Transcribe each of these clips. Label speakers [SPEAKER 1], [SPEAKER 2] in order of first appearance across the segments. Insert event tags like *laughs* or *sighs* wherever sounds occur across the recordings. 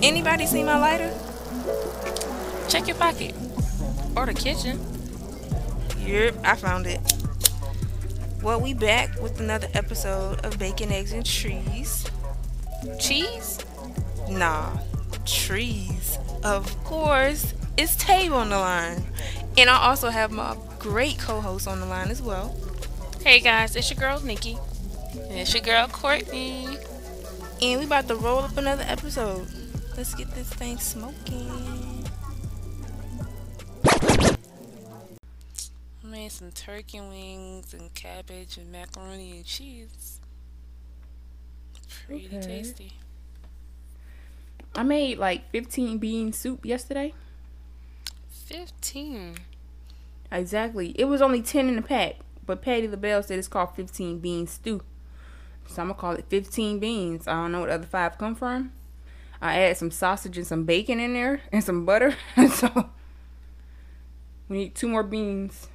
[SPEAKER 1] Anybody see my lighter?
[SPEAKER 2] Check your pocket. Or the kitchen.
[SPEAKER 1] Yep, I found it. Well, we back with another episode of Bacon, Eggs, and Trees.
[SPEAKER 2] Cheese?
[SPEAKER 1] Nah, trees. Of course, it's Tabe on the line. And I also have my great co-host on the line as well.
[SPEAKER 2] Hey guys, it's your girl Nikki. And it's your girl Courtney.
[SPEAKER 1] And we about to roll up another episode. Let's get this thing smoking.
[SPEAKER 2] I made some turkey wings and cabbage and macaroni and cheese. Pretty
[SPEAKER 3] Okay.
[SPEAKER 2] tasty.
[SPEAKER 3] I made like 15 bean soup yesterday.
[SPEAKER 2] 15.
[SPEAKER 3] Exactly. It was only 10 in the pack, but Patti LaBelle said it's called 15 bean stew. So I'm gonna call it 15 beans. I don't know what the other five come from. I add some sausage and some bacon in there and some butter. *laughs* so we need two more beans.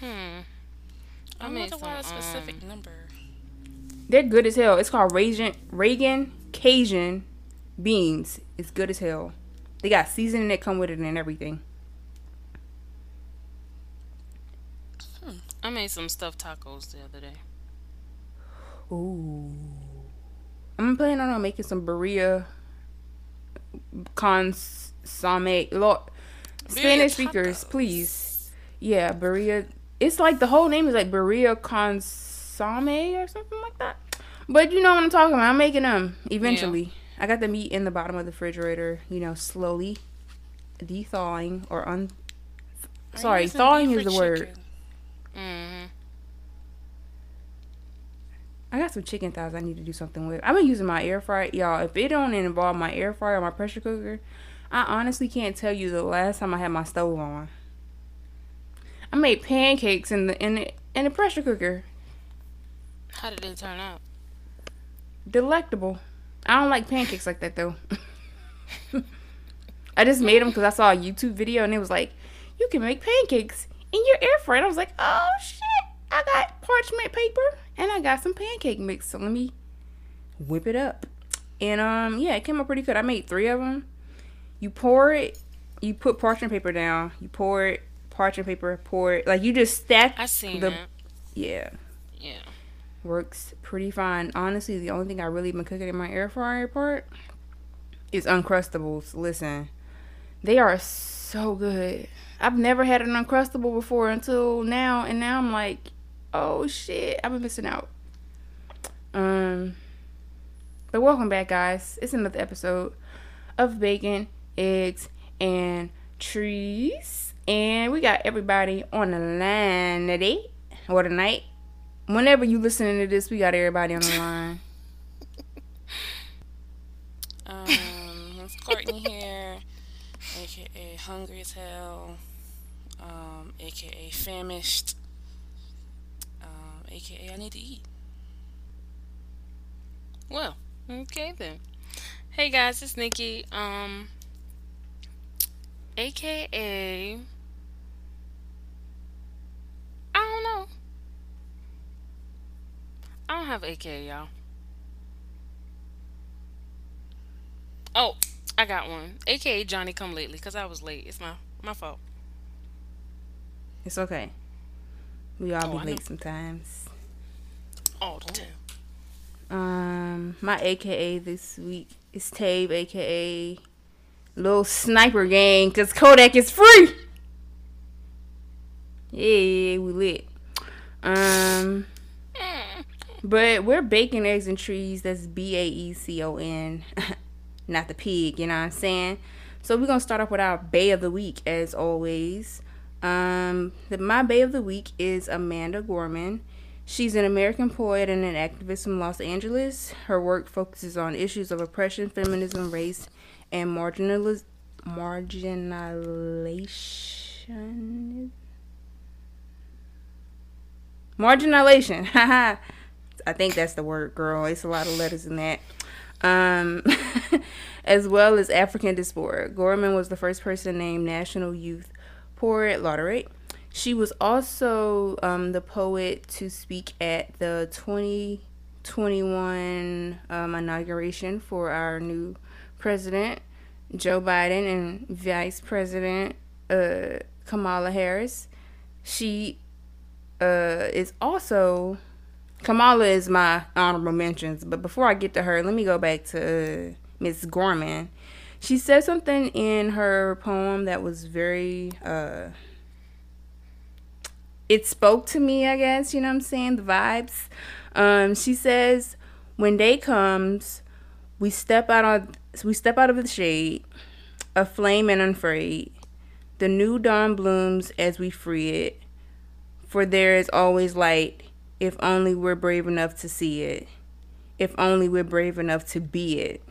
[SPEAKER 2] Hmm. I
[SPEAKER 3] I
[SPEAKER 2] made
[SPEAKER 3] wonder
[SPEAKER 2] some a
[SPEAKER 3] a
[SPEAKER 2] specific
[SPEAKER 3] um,
[SPEAKER 2] number.
[SPEAKER 3] They're good as hell. It's called Reagan Reagan Cajun beans. It's good as hell. They got seasoning that come with it and everything. Hmm.
[SPEAKER 2] I made some stuffed tacos the other day.
[SPEAKER 3] Ooh. I'm planning on making some burrito consomme. Lord, Spanish speakers, please. Yeah, burrito. It's like the whole name is like burrito consomme or something like that. But you know what I'm talking about. I'm making them eventually. I got the meat in the bottom of the refrigerator, you know, slowly de-thawing or un. Sorry, thawing is the word.
[SPEAKER 2] chicken? Mhm.
[SPEAKER 3] I got some chicken thighs I need to do something with. I've been using my air fryer. Y'all, if it don't involve my air fryer or my pressure cooker, I honestly can't tell you the last time I had my stove on. I made pancakes in the in the in the pressure cooker.
[SPEAKER 2] How did it turn out?
[SPEAKER 3] Delectable. I don't like pancakes like that though. *laughs* I just made them because I saw a YouTube video and it was like, you can make pancakes in your air fryer. And I was like, oh shit, I got parchment paper and I got some pancake mix. So let me whip it up. And um, yeah, it came out pretty good. I made three of them. You pour it, you put parchment paper down, you pour it, parchment paper, pour it. Like you just stack
[SPEAKER 2] I seen
[SPEAKER 3] the
[SPEAKER 2] that.
[SPEAKER 3] yeah
[SPEAKER 2] Yeah.
[SPEAKER 3] works pretty fine. Honestly, the only thing I really been cooking in my air fryer part is Uncrustables. Listen, they are so good. I've never had an Uncrustable before until now, and now I'm like, oh shit, I've been missing out. Um, but welcome back, guys. It's another episode of Bacon, Eggs, and Trees, and we got everybody on the line today or tonight whenever you listening to this, we got everybody on the line. *laughs*
[SPEAKER 2] Um, it's Courtney here, aka hungry as hell, um, aka famished, aka I need to eat. Well, okay then. Hey guys, it's Nikki. Um, aka I don't know. I don't have aka y'all. Oh, I got one. AKA Johnny Come Lately, because I was late. It's my my fault.
[SPEAKER 3] It's okay. We all
[SPEAKER 2] Oh,
[SPEAKER 3] be
[SPEAKER 2] I
[SPEAKER 3] late
[SPEAKER 2] know.
[SPEAKER 3] sometimes.
[SPEAKER 2] All the time.
[SPEAKER 3] Um, my AKA this week is Tave, AKA Little Sniper Gang, cause Kodak is free. Yeah, we lit. Um, *laughs* but we're baking eggs and trees. That's B A E C O N, *laughs* not the pig. You know what I'm saying? So we're gonna start off with our Bay of the Week, as always. Um, the, my Bay of the Week is Amanda Gorman. She's an American poet and an activist from Los Angeles. Her work focuses on issues of oppression, feminism, race, and marginaliz- marginalization. Marginalization. *laughs* I think that's the word, girl. It's a lot of letters in that. Um, *laughs* as well as African diaspora. Gorman was the first person named National Youth Poet Laureate. She was also um, the poet to speak at the 2021 um, inauguration for our new President Joe Biden and Vice President uh, Kamala Harris. She uh, is also Kamala is my honorable mentions, but before I get to her, let me go back to uh, Miss Gorman. She said something in her poem that was very uh, it spoke to me, I guess, you know what I'm saying? The vibes. Um, she says, When day comes, we step out on we step out of the shade, aflame and unafraid. The new dawn blooms as we free it. For there is always light if only we're brave enough to see it. If only we're brave enough to be it.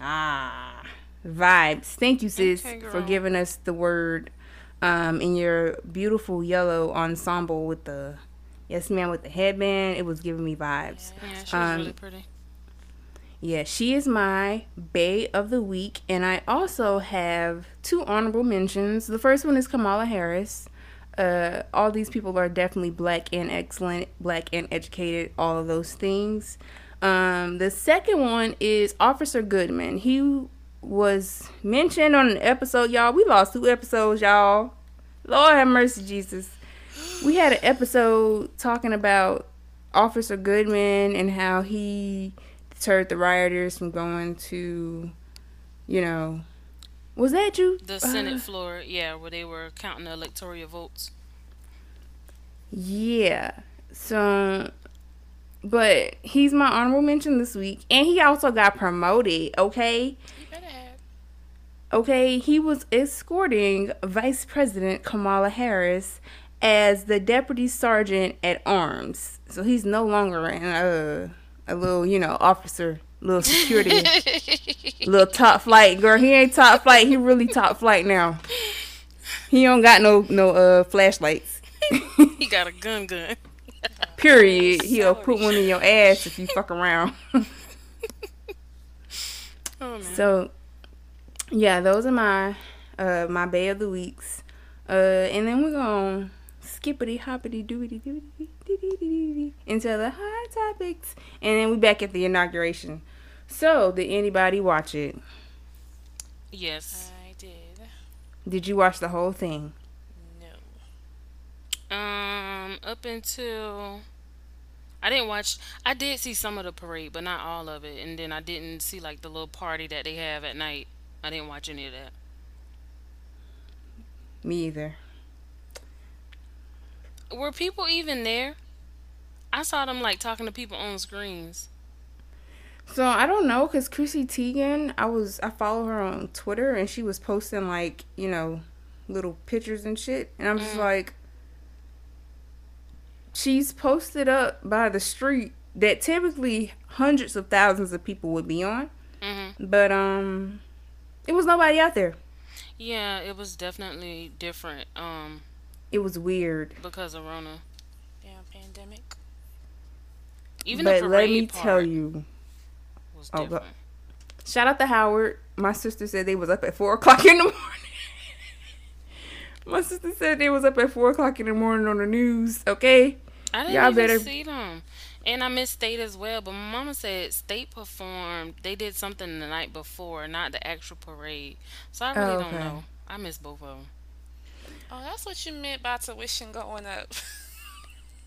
[SPEAKER 3] Ah, vibes. Thank you, sis,
[SPEAKER 1] Okay,
[SPEAKER 3] for giving us the word um, in your beautiful yellow ensemble with the yes, man, with the headband. It was giving me vibes.
[SPEAKER 2] Yeah, she was
[SPEAKER 3] Um,
[SPEAKER 2] really pretty.
[SPEAKER 3] Yeah, she is my Bay of the Week, and I also have two honorable mentions. The first one is Kamala Harris. Uh, all these people are definitely black and excellent, black and educated, all of those things. Um, the second one is Officer Goodman. He was mentioned on an episode, y'all. We lost two episodes, y'all. Lord have mercy, Jesus. We had an episode talking about Officer Goodman and how he deterred the rioters from going to, you know, was that you?
[SPEAKER 2] The
[SPEAKER 3] Uh,
[SPEAKER 2] Senate floor, yeah, where they were counting the electoral votes.
[SPEAKER 3] Yeah. So, but he's my honorable mention this week, and he also got promoted. Okay.
[SPEAKER 1] You better have.
[SPEAKER 3] Okay, he was escorting Vice President Kamala Harris as the deputy sergeant at arms. So he's no longer in a, a little, you know, officer, little security, *laughs* little top flight. Girl, he ain't top flight. He really top flight now. He don't got no no uh flashlights. *laughs*
[SPEAKER 2] he got a gun gun. *laughs*
[SPEAKER 3] Period. He'll put one in your ass if you fuck around.
[SPEAKER 2] Oh man.
[SPEAKER 3] So, yeah, those are my uh my bay of the weeks. Uh, and then we're gonna skippity hoppity doody doody doody into the hot topics, and then we back at the inauguration. So, did anybody watch it?
[SPEAKER 2] yes.
[SPEAKER 1] I did.
[SPEAKER 3] Did you watch the whole thing?
[SPEAKER 1] No.
[SPEAKER 2] Um, up until I didn't watch. I did see some of the parade, but not all of it. And then I didn't see like the little party that they have at night. I didn't watch any of that.
[SPEAKER 3] Me either.
[SPEAKER 2] Were people even there? I saw them like talking to people on screens.
[SPEAKER 3] So I don't know, cause Chrissy Teigen, I was I follow her on Twitter, and she was posting like you know little pictures and shit, and I'm just
[SPEAKER 2] Mm.
[SPEAKER 3] like, she's posted up by the street that typically hundreds of thousands of people would be on,
[SPEAKER 2] hmm
[SPEAKER 3] but um, it was nobody out there.
[SPEAKER 2] Yeah, it was definitely different. Um,
[SPEAKER 3] It was weird.
[SPEAKER 2] because of Rona.
[SPEAKER 1] Damn pandemic.
[SPEAKER 2] Even
[SPEAKER 3] but
[SPEAKER 2] the
[SPEAKER 3] let
[SPEAKER 2] parade
[SPEAKER 3] me
[SPEAKER 2] part
[SPEAKER 3] tell you,
[SPEAKER 2] was
[SPEAKER 3] Oh,
[SPEAKER 2] different.
[SPEAKER 3] shout out to Howard. My sister said they was up at four o'clock in the morning. *laughs* My sister said they was up at four o'clock in the morning on the news. Okay.
[SPEAKER 2] I didn't
[SPEAKER 3] Y'all
[SPEAKER 2] even
[SPEAKER 3] better-
[SPEAKER 2] see them. And I missed State as well, but my mama said State performed. They did something the night before, not the actual parade. So I really
[SPEAKER 3] Oh,
[SPEAKER 2] don't
[SPEAKER 3] okay.
[SPEAKER 2] know. I missed both of them.
[SPEAKER 1] Oh, that's what you meant by tuition going up.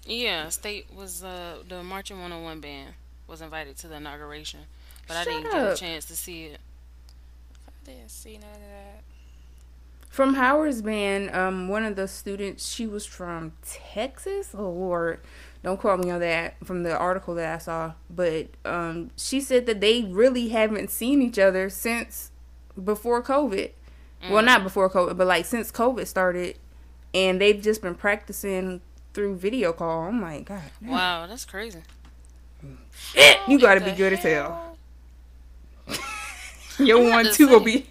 [SPEAKER 2] Yeah, State was uh, the Marching 101 band was invited to the inauguration, but I
[SPEAKER 3] Shut
[SPEAKER 2] didn't get a
[SPEAKER 3] up.
[SPEAKER 2] chance to see it.
[SPEAKER 1] I didn't see none of that.
[SPEAKER 3] From Howard's band, um, one of the students, she was from Texas. Oh Lord, don't quote me on that from the article that I saw. But um, she said that they really haven't seen each other since before COVID. Well,
[SPEAKER 2] Mm.
[SPEAKER 3] not before COVID, but like since COVID started, and they've just been practicing through video call. I'm like, God, damn.
[SPEAKER 2] Wow, that's crazy.
[SPEAKER 3] you gotta be good as hell.
[SPEAKER 1] hell? *laughs*
[SPEAKER 3] Your
[SPEAKER 2] I'm
[SPEAKER 3] one two will be.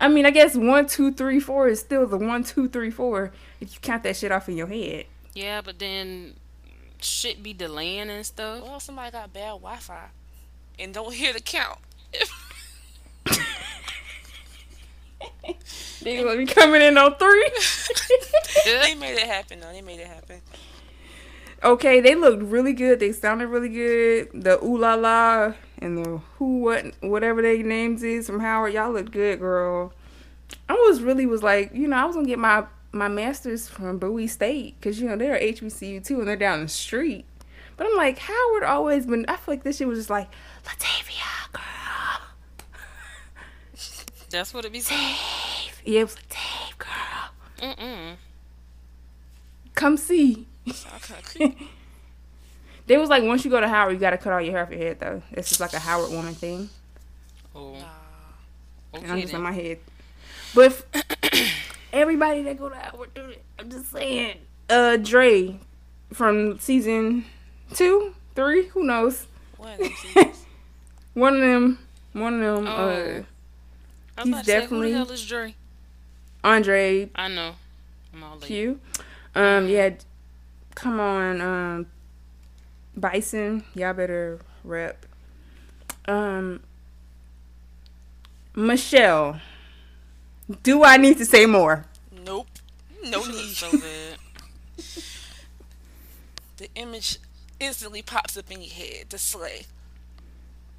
[SPEAKER 3] I mean, I guess one two three four is still the one two three four if you count that shit off in your head.
[SPEAKER 2] Yeah, but then shit be delaying and stuff.
[SPEAKER 1] Well, somebody got bad Wi-Fi and don't hear the count. *laughs*
[SPEAKER 3] They gonna be coming in on three. *laughs* *laughs*
[SPEAKER 1] they made it happen though. They made it happen.
[SPEAKER 3] okay, they looked really good. They sounded really good. The ooh la la and the who what whatever their names is from Howard. Y'all look good, girl. I was really was like, you know, I was gonna get my my masters from Bowie State because you know they're at HBCU too, and they're down the street. But I'm like, Howard always been. I feel like this shit was just like Latavia, girl. *laughs*
[SPEAKER 2] That's what it be saying.
[SPEAKER 3] Dave. Yeah, it was like Dave, girl.
[SPEAKER 2] Mm-mm.
[SPEAKER 3] Come see. *laughs* They was like, once you go to Howard, you gotta cut all your hair off your head though. It's just like a Howard woman thing.
[SPEAKER 2] Oh.
[SPEAKER 3] And I'm
[SPEAKER 2] Okay
[SPEAKER 3] just in my head. But if *clears throat* everybody that go to Howard do it. I'm just saying. Uh, Dre from season two, three, who knows?
[SPEAKER 2] One of them. *laughs*
[SPEAKER 3] One of them, one of them.
[SPEAKER 2] Oh.
[SPEAKER 3] Uh, He's
[SPEAKER 2] to say,
[SPEAKER 3] definitely-
[SPEAKER 2] Who the hell is Dre?
[SPEAKER 3] Andre
[SPEAKER 2] I know. I'm all late.
[SPEAKER 3] Q. Um, yeah. Come on, um, Bison. Y'all better rep. Um, Michelle. Do I need to say more?
[SPEAKER 1] Nope. No need.
[SPEAKER 2] looks so bad. *laughs*
[SPEAKER 1] The image instantly pops up in your head. The slay.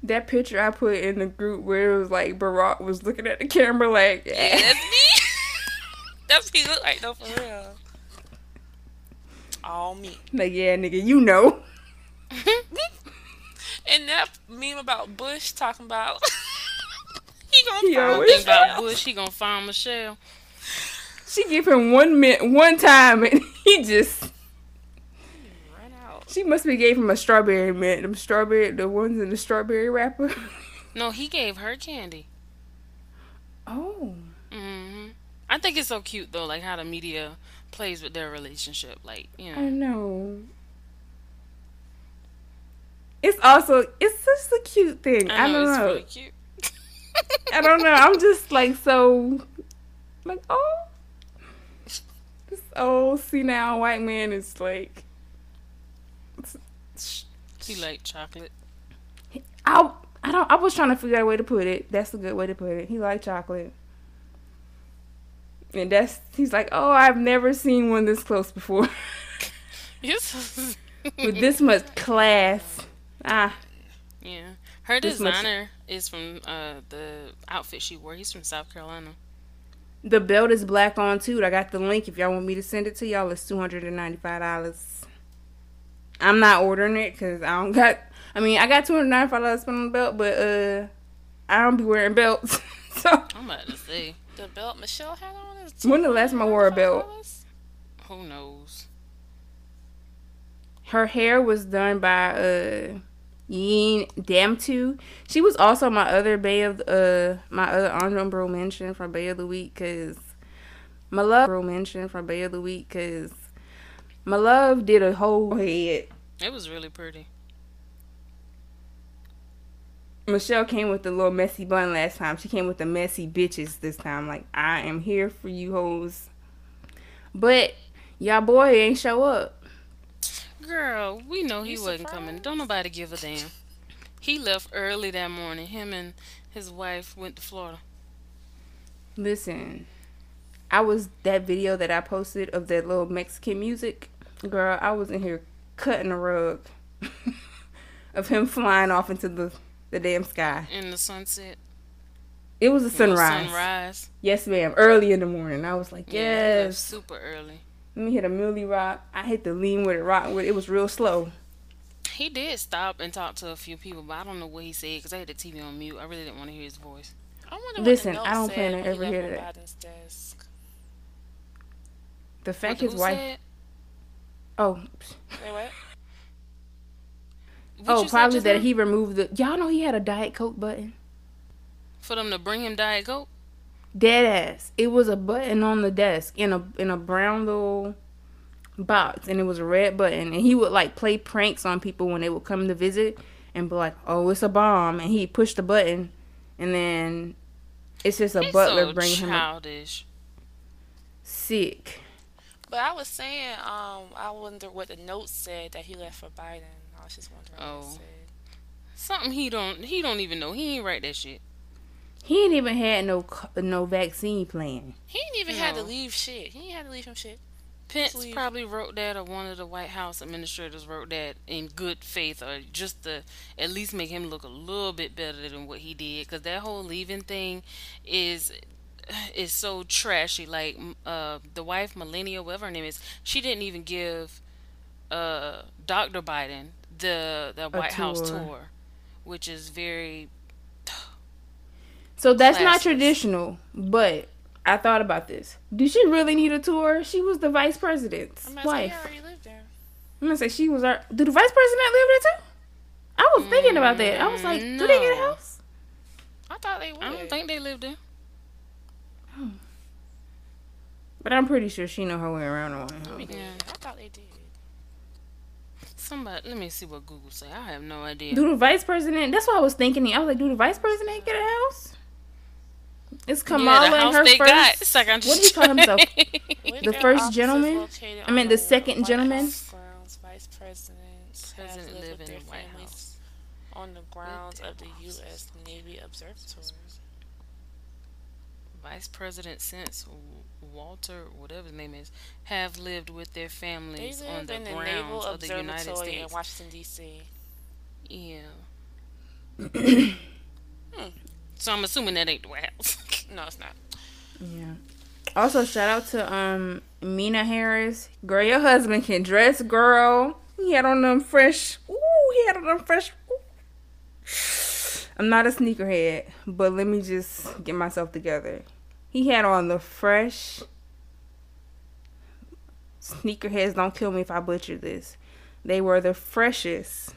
[SPEAKER 3] That picture I put in the group where it was like Barack was looking at the camera like,
[SPEAKER 1] Yeah,
[SPEAKER 3] yeah.
[SPEAKER 1] that's eh. me. *laughs* that's what he look like though, for real. All me.
[SPEAKER 3] like yeah, nigga, you know. *laughs*
[SPEAKER 1] And that meme about Bush talking about gonna
[SPEAKER 3] He
[SPEAKER 1] find
[SPEAKER 3] always-
[SPEAKER 2] Think about
[SPEAKER 1] Michelle.
[SPEAKER 2] Bush, he gonna find Michelle.
[SPEAKER 3] She give him one minute, one time, and *laughs* he just. She must be gave him a strawberry mint. Them strawberry, the ones in the strawberry wrapper. *laughs*
[SPEAKER 2] No, he gave her candy.
[SPEAKER 3] Oh.
[SPEAKER 2] hmm I think it's so cute though, like how the media plays with their relationship. Like, you know.
[SPEAKER 3] I
[SPEAKER 2] know.
[SPEAKER 3] It's also it's just a cute thing. I,
[SPEAKER 2] I know,
[SPEAKER 3] don't
[SPEAKER 2] it's
[SPEAKER 3] know.
[SPEAKER 2] really cute.
[SPEAKER 3] I don't know. I'm just like so like oh this old senile white man is like
[SPEAKER 2] He like chocolate.
[SPEAKER 3] I I don't I was trying to figure out a way to put it. That's a good way to put it. He like chocolate. And that's he's like, Oh, I've never seen one this close before. *laughs*
[SPEAKER 2] Yes.
[SPEAKER 3] With this much class. Ah.
[SPEAKER 2] Yeah. Her
[SPEAKER 3] This much-
[SPEAKER 2] designer is from uh, the outfit she wore. He's from South Carolina.
[SPEAKER 3] The belt is black on too. I got the link. If y'all want me to send it to y'all, it's two hundred and ninety five dollars. I'm not ordering it because I don't got. I mean, I got two hundred ninety five dollars spent on the belt, but uh, I don't be wearing belts. *laughs* so
[SPEAKER 2] I'm about to say,
[SPEAKER 1] The belt Michelle had on is
[SPEAKER 3] when the last time I wore a belt,
[SPEAKER 1] $295?
[SPEAKER 2] who knows?
[SPEAKER 3] her hair was done by uh Yene Damtew. She was also my other Bay of uh my other honorable mention from Bay of the Week because my love mention from Bay of the Week because my love did a whole head.
[SPEAKER 2] It was really pretty.
[SPEAKER 3] Michelle came with the little messy bun last time. She came with the messy bitches this time. Like, I am here for you hoes. But y'all boy ain't show up.
[SPEAKER 2] Girl, we know he wasn't coming. Don't nobody give a damn. He left early that morning. Him and his wife went to Florida.
[SPEAKER 3] Listen, I was that video that I posted of that little Mexican music. Girl, I was in here cutting a rug *laughs* of him flying off into the, the damn sky.
[SPEAKER 2] In the sunset.
[SPEAKER 3] It was a
[SPEAKER 2] you know,
[SPEAKER 3] sunrise.
[SPEAKER 2] sunrise.
[SPEAKER 3] Yes, ma'am. Early in the morning. I was like,
[SPEAKER 2] Yeah, he left
[SPEAKER 3] yes.
[SPEAKER 2] super early.
[SPEAKER 3] Let me hit a muley rock. I hit the lean with it, rock with it. It was real slow.
[SPEAKER 2] He did stop and talk to a few people, but I don't know what he said because I had the TV on mute. I really didn't want to hear his voice.
[SPEAKER 1] I wonder
[SPEAKER 3] Listen, I don't plan to
[SPEAKER 1] he
[SPEAKER 3] ever hear that.
[SPEAKER 1] Desk.
[SPEAKER 3] The fact his wife.
[SPEAKER 2] said?
[SPEAKER 3] Oh,
[SPEAKER 1] Wait, what? *laughs*
[SPEAKER 2] What
[SPEAKER 3] oh, probably that
[SPEAKER 2] now?
[SPEAKER 3] he removed the. Y'all know he had a Diet Coke button.
[SPEAKER 2] for them to bring him Diet Coke.
[SPEAKER 3] Dead ass. It was a button on the desk in a in a brown little box, and it was a red button. And he would like play pranks on people when they would come to visit, and be like, "Oh, it's a bomb," and he pushed the button, and then it's just a
[SPEAKER 2] He's
[SPEAKER 3] butler
[SPEAKER 2] so
[SPEAKER 3] bringing him a
[SPEAKER 2] childish.
[SPEAKER 3] sick.
[SPEAKER 1] But I was saying, um, I wonder what the note said that he left for Biden. I was just wondering what
[SPEAKER 2] Oh.
[SPEAKER 1] it said.
[SPEAKER 2] Something he don't he don't even know. He ain't write that shit.
[SPEAKER 3] He ain't even had no no vaccine plan.
[SPEAKER 1] He didn't even have to leave shit. He ain't had to leave him shit.
[SPEAKER 2] Pence
[SPEAKER 1] Please.
[SPEAKER 2] probably wrote that, or one of the White House administrators wrote that in good faith, or just to at least make him look a little bit better than what he did. Because that whole leaving thing is is so trashy. Like uh, the wife, Melania, whatever her name is, she didn't even give uh, Dr. Biden the the White House
[SPEAKER 3] tour.
[SPEAKER 2] tour, which is very
[SPEAKER 3] So that's not traditional, but I thought about this. Do she really need a tour? She was the vice president's
[SPEAKER 2] I'm gonna say,
[SPEAKER 3] wife.
[SPEAKER 2] lived there.
[SPEAKER 3] I'm gonna say she was our. Do the vice president live there too? I was thinking about that. I was like, do they get a
[SPEAKER 2] mm,
[SPEAKER 3] house?
[SPEAKER 1] I thought they would.
[SPEAKER 2] I don't think they lived there.
[SPEAKER 3] But I'm pretty sure she know her way around the White House.
[SPEAKER 2] Yeah.
[SPEAKER 1] I thought they did.
[SPEAKER 2] Somebody, let me see what Google say. I have no idea.
[SPEAKER 3] Do the vice president? That's what I was thinking. I was like, do the vice president get a house? It's Kamala
[SPEAKER 2] yeah, the
[SPEAKER 3] and her
[SPEAKER 2] they
[SPEAKER 3] first.
[SPEAKER 2] got. It's
[SPEAKER 3] what do you call himself? *laughs* The first gentleman? I
[SPEAKER 1] on
[SPEAKER 3] mean, the
[SPEAKER 1] the
[SPEAKER 3] second
[SPEAKER 1] White
[SPEAKER 3] gentleman?
[SPEAKER 1] Grounds, vice presidents have
[SPEAKER 2] Doesn't
[SPEAKER 1] lived
[SPEAKER 2] live
[SPEAKER 1] with
[SPEAKER 2] in
[SPEAKER 1] their
[SPEAKER 2] the White
[SPEAKER 1] families
[SPEAKER 2] House.
[SPEAKER 1] on the grounds of the U.S. Navy Observatory.
[SPEAKER 2] Vice President since Walter, whatever his name is, have lived with their families on
[SPEAKER 1] live
[SPEAKER 2] the
[SPEAKER 1] in the Naval
[SPEAKER 2] grounds of the United
[SPEAKER 1] Observatory in Washington D.C.
[SPEAKER 2] Yeah. *coughs* Hmm. So I'm assuming that ain't the White House. *laughs*
[SPEAKER 1] No, it's not.
[SPEAKER 3] Yeah. Also, shout out to um Meena Harris. Girl, your husband can dress, girl. He had on them fresh. Ooh, he had on them fresh. ooh. I'm not a sneakerhead, but let me just get myself together. He had on the fresh. Sneakerheads, don't kill me if I butcher this. They were the freshest.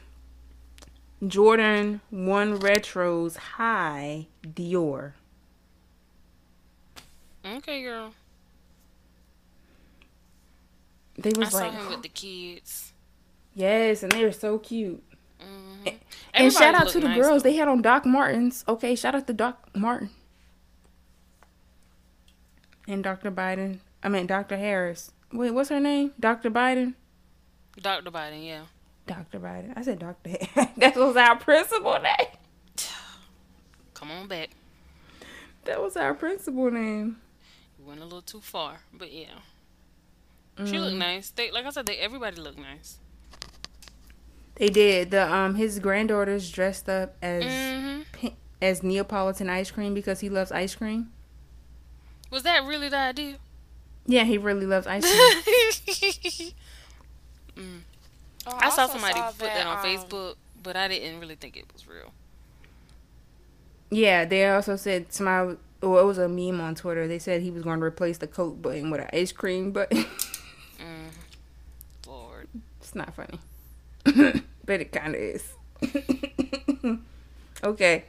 [SPEAKER 3] Jordan 1 Retros High Dior.
[SPEAKER 2] okay, girl.
[SPEAKER 3] They
[SPEAKER 2] I
[SPEAKER 3] was
[SPEAKER 2] saw
[SPEAKER 3] like,
[SPEAKER 2] him with the kids.
[SPEAKER 3] yes, and they were so cute.
[SPEAKER 2] hmm
[SPEAKER 3] And shout out to the girls. They had on Doc Martens. Okay, shout out to Doc Martin. And Dr. Biden. I mean, Dr. Harris. Wait, what's her name? Dr. Biden?
[SPEAKER 2] Dr. Biden, yeah.
[SPEAKER 3] Dr. Biden. I said Dr. *laughs* That was our principal name.
[SPEAKER 2] Come on back.
[SPEAKER 3] That was our principal name.
[SPEAKER 2] We went a little too far, but yeah. She looked nice. They, like I said, they everybody looked nice.
[SPEAKER 3] They did. The um his granddaughters dressed up as
[SPEAKER 2] hmm
[SPEAKER 3] as Neapolitan ice cream because he loves ice cream.
[SPEAKER 2] Was that really the idea?
[SPEAKER 3] Yeah, he really loves ice *laughs* cream.
[SPEAKER 2] Mm.
[SPEAKER 1] Oh,
[SPEAKER 2] I saw
[SPEAKER 1] also
[SPEAKER 2] somebody put that, on
[SPEAKER 1] um,
[SPEAKER 2] Facebook, but I didn't really think it was real.
[SPEAKER 3] Yeah, they also said somebody. Well, it was a meme on Twitter. They said he was going to replace the Coke button with an ice cream button. *laughs*
[SPEAKER 2] Mm. Lord.
[SPEAKER 3] it's not funny, *laughs* but it kind of is. *laughs* okay,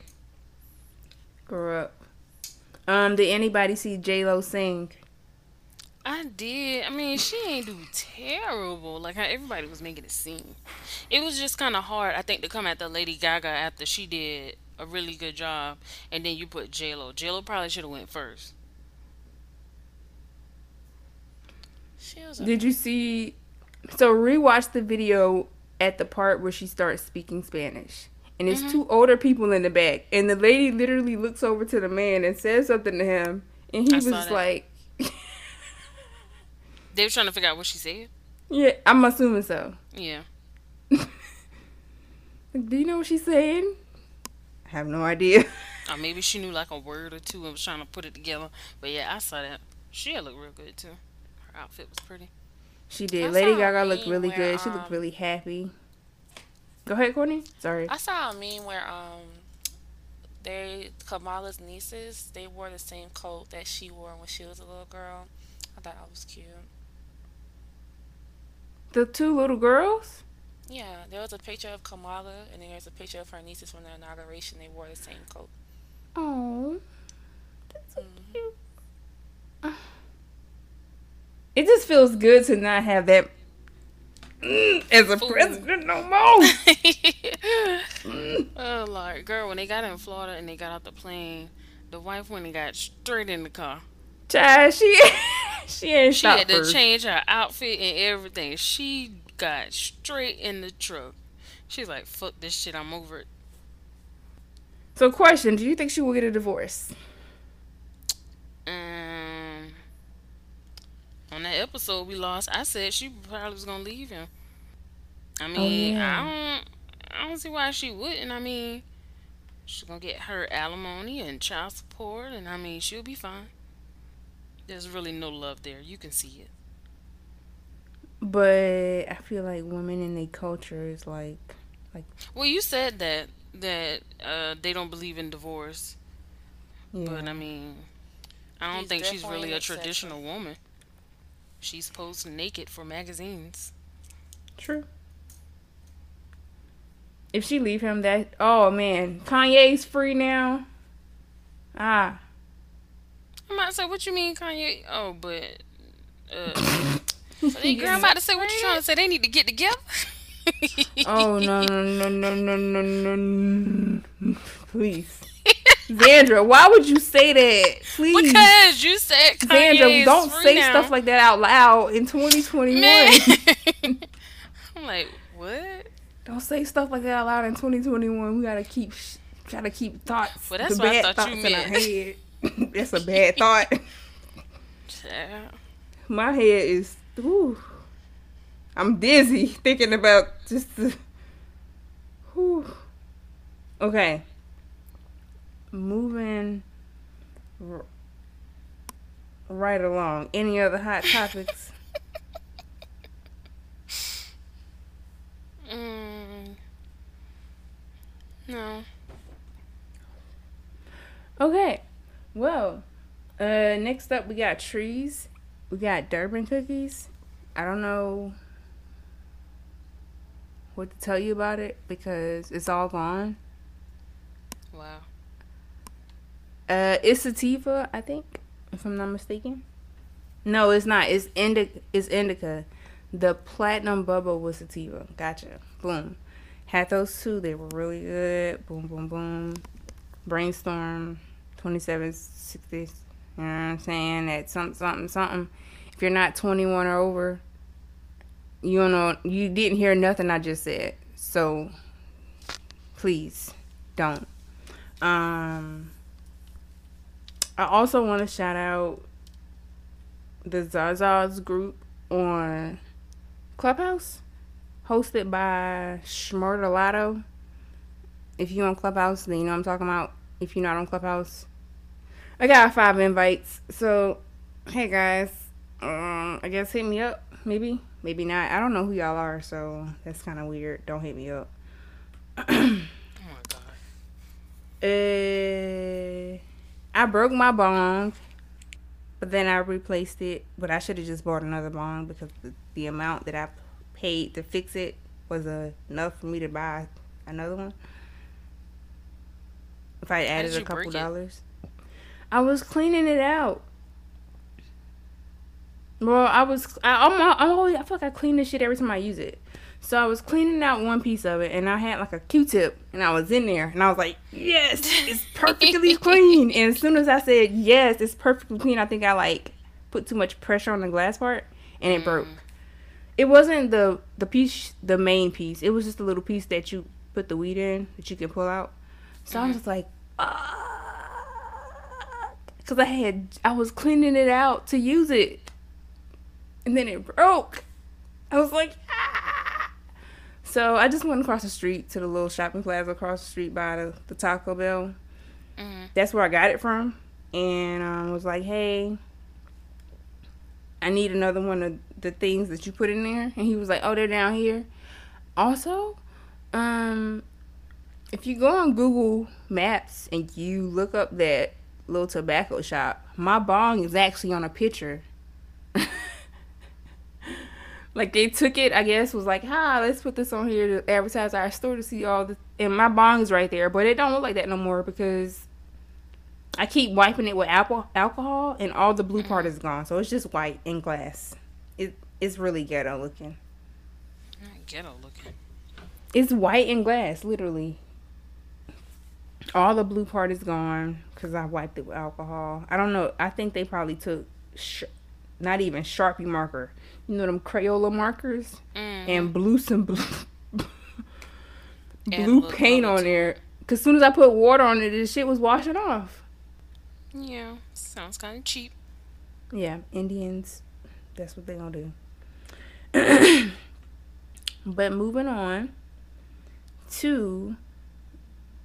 [SPEAKER 3] grow up. Um, did anybody see J Lo sing?
[SPEAKER 2] I did. I mean, she ain't do terrible. Like how everybody was making it seem. It was just kind of hard, I think, to come at the Lady Gaga after she did a really good job, and then you put J Lo. J Lo probably should have went first.
[SPEAKER 1] She was a
[SPEAKER 3] Did you see? So rewatch the video at the part where she starts speaking Spanish. And it's mm-hmm. two older people in the back. And the lady literally looks over to the man and says something to him. And he
[SPEAKER 2] I
[SPEAKER 3] was like,
[SPEAKER 2] They were trying to figure out what she said.
[SPEAKER 3] Yeah, I'm assuming so.
[SPEAKER 2] Yeah. *laughs*
[SPEAKER 3] Do you know what she's saying? I have no idea. *laughs*
[SPEAKER 2] Or maybe she knew like a word or two and was trying to put it together. But yeah, I saw that. She looked real good too. Her outfit was pretty.
[SPEAKER 3] She did.
[SPEAKER 1] I
[SPEAKER 3] Lady Gaga looked really
[SPEAKER 1] where,
[SPEAKER 3] good. She
[SPEAKER 1] um,
[SPEAKER 3] looked really happy. Go ahead, Courtney. Sorry.
[SPEAKER 1] I saw a meme where um they Kamala's nieces they wore the same coat that she wore when she was a little girl. I thought that was cute.
[SPEAKER 3] The two little girls?
[SPEAKER 1] Yeah, there was a picture of Kamala and then there's a picture of her nieces from the inauguration. They wore the same coat.
[SPEAKER 3] Oh. That's so
[SPEAKER 1] Mhm.
[SPEAKER 3] cute. It just feels good to not have that mm, as a
[SPEAKER 2] Food.
[SPEAKER 3] president no more. *laughs*
[SPEAKER 2] oh Lord, girl, when they got in Florida and they got off the plane, the wife went and got straight in the car.
[SPEAKER 3] Child, she *laughs* she ain't
[SPEAKER 2] She had to
[SPEAKER 3] first.
[SPEAKER 2] change her outfit and everything. She got straight in the truck. She's like, "Fuck this shit, I'm over it."
[SPEAKER 3] So, question: Do you think she will get a divorce?
[SPEAKER 2] Um, on that episode we lost, I said she probably was gonna leave him. I
[SPEAKER 3] Oh,
[SPEAKER 2] mean,
[SPEAKER 3] yeah.
[SPEAKER 2] I don't, I don't see why she wouldn't. I mean, she's gonna get her alimony and child support, and I mean, she'll be fine. There's really no love there. You can see it.
[SPEAKER 3] But I feel like women in their culture is like, like.
[SPEAKER 2] Well, you said that that uh, they don't believe in divorce,
[SPEAKER 3] yeah.
[SPEAKER 2] but I mean, I don't
[SPEAKER 1] He's
[SPEAKER 2] think she's really a
[SPEAKER 1] exception.
[SPEAKER 2] traditional woman. She's posed naked for magazines.
[SPEAKER 3] True. If she leave him, that oh man, Kanye's free now. Ah,
[SPEAKER 2] I might say, what you mean, Kanye? Oh, but uh, Hey, girl, I'm about to say what you trying to say. They need to get together. *laughs*
[SPEAKER 3] oh no no no no no no no! no. Please, *laughs* Xandra, why would you say that? Please,
[SPEAKER 2] Because you said Kanye
[SPEAKER 3] Xandra, don't say
[SPEAKER 2] now.
[SPEAKER 3] stuff like that out loud in 2021. *laughs*
[SPEAKER 2] I'm like, what?
[SPEAKER 3] Don't say stuff like that out loud in 2021. We gotta keep, sh- gotta keep thoughts.
[SPEAKER 2] Well, that's
[SPEAKER 3] the
[SPEAKER 2] what I
[SPEAKER 3] bad
[SPEAKER 2] thought you
[SPEAKER 3] thoughts in our
[SPEAKER 2] meant.
[SPEAKER 3] head. *laughs* that's a bad thought. My head is, whew, I'm dizzy thinking about just the. Whew. Okay. Moving r- right along. Any other hot topics? *laughs*
[SPEAKER 2] Mm. No.
[SPEAKER 3] Okay. Well, uh, next up we got trees. We got Durban cookies. I don't know what to tell you about it because it's all gone.
[SPEAKER 2] Wow.
[SPEAKER 3] Uh, it's sativa, I think, if I'm not mistaken. No, it's not. It's indica. It's indica. The platinum bubble was sativa. Gotcha. Boom. Had those two. They were really good. Boom, boom, boom. Brainstorm. Twenty seven sixty. You know what I'm saying? At something, something, something. If you're not 21 or over, you don't know. You didn't hear nothing I just said. So, please don't. Um. I also want to shout out the Zaza's group on Clubhouse, hosted by Schmurtalato. If you on Clubhouse, then you know I'm talking about. If you're not on Clubhouse, I got five invites. So, hey guys, um, I guess hit me up. Maybe, maybe not. I don't know who y'all are, so that's kind of weird. Don't hit me up.
[SPEAKER 2] Oh my god.
[SPEAKER 3] Uh, I broke my bong, but then I replaced it. But I should have just bought another bong because the, the amount that I paid to fix it was uh, enough for me to buy another one. If I added a couple dollars, I was cleaning it out. Well, I was. I, I'm. I'm always. I feel like I clean this shit every time I use it. So I was cleaning out one piece of it, and I had like a Q-tip, and I was in there, and I was like, "Yes, it's *laughs* perfectly clean." And as soon as I said, "Yes, it's perfectly clean," I think I like put too much pressure on the glass part, and it broke. It wasn't the the piece, the main piece. It was just a little piece that you put the weed in that you can pull out. So I was just like, because I had I was cleaning it out to use it, and then it broke. I was like, ah. So I just went across the street to the little shopping plaza across the street by the, the Taco Bell.
[SPEAKER 2] Mhm.
[SPEAKER 3] That's where I got it from, and um, was like, hey, I need another one of the things that you put in there. And he was like, oh, they're down here. Also, um, if you go on Google Maps and you look up that little tobacco shop, my bong is actually on a picture. *laughs* like they took it, I guess, was like, "Ha, let's put this on here to advertise our store to see all the." And my bong is right there, but it don't look like that no more because I keep wiping it with apple alcohol, and all the blue part is gone. So it's just white and glass. It it's really ghetto looking.
[SPEAKER 2] Not ghetto looking.
[SPEAKER 3] It's white and glass, literally. All the blue part is gone because I wiped it with alcohol. I don't know. I think they probably took sh- not even Sharpie marker. You know them Crayola markers
[SPEAKER 2] Mm.
[SPEAKER 3] and blue some *laughs* blue blue paint on there. Cause as soon as I put water on it, this shit was washing off.
[SPEAKER 2] Yeah, sounds kind of cheap.
[SPEAKER 3] Yeah, Indians That's what they gonna do. *clears throat* but moving on to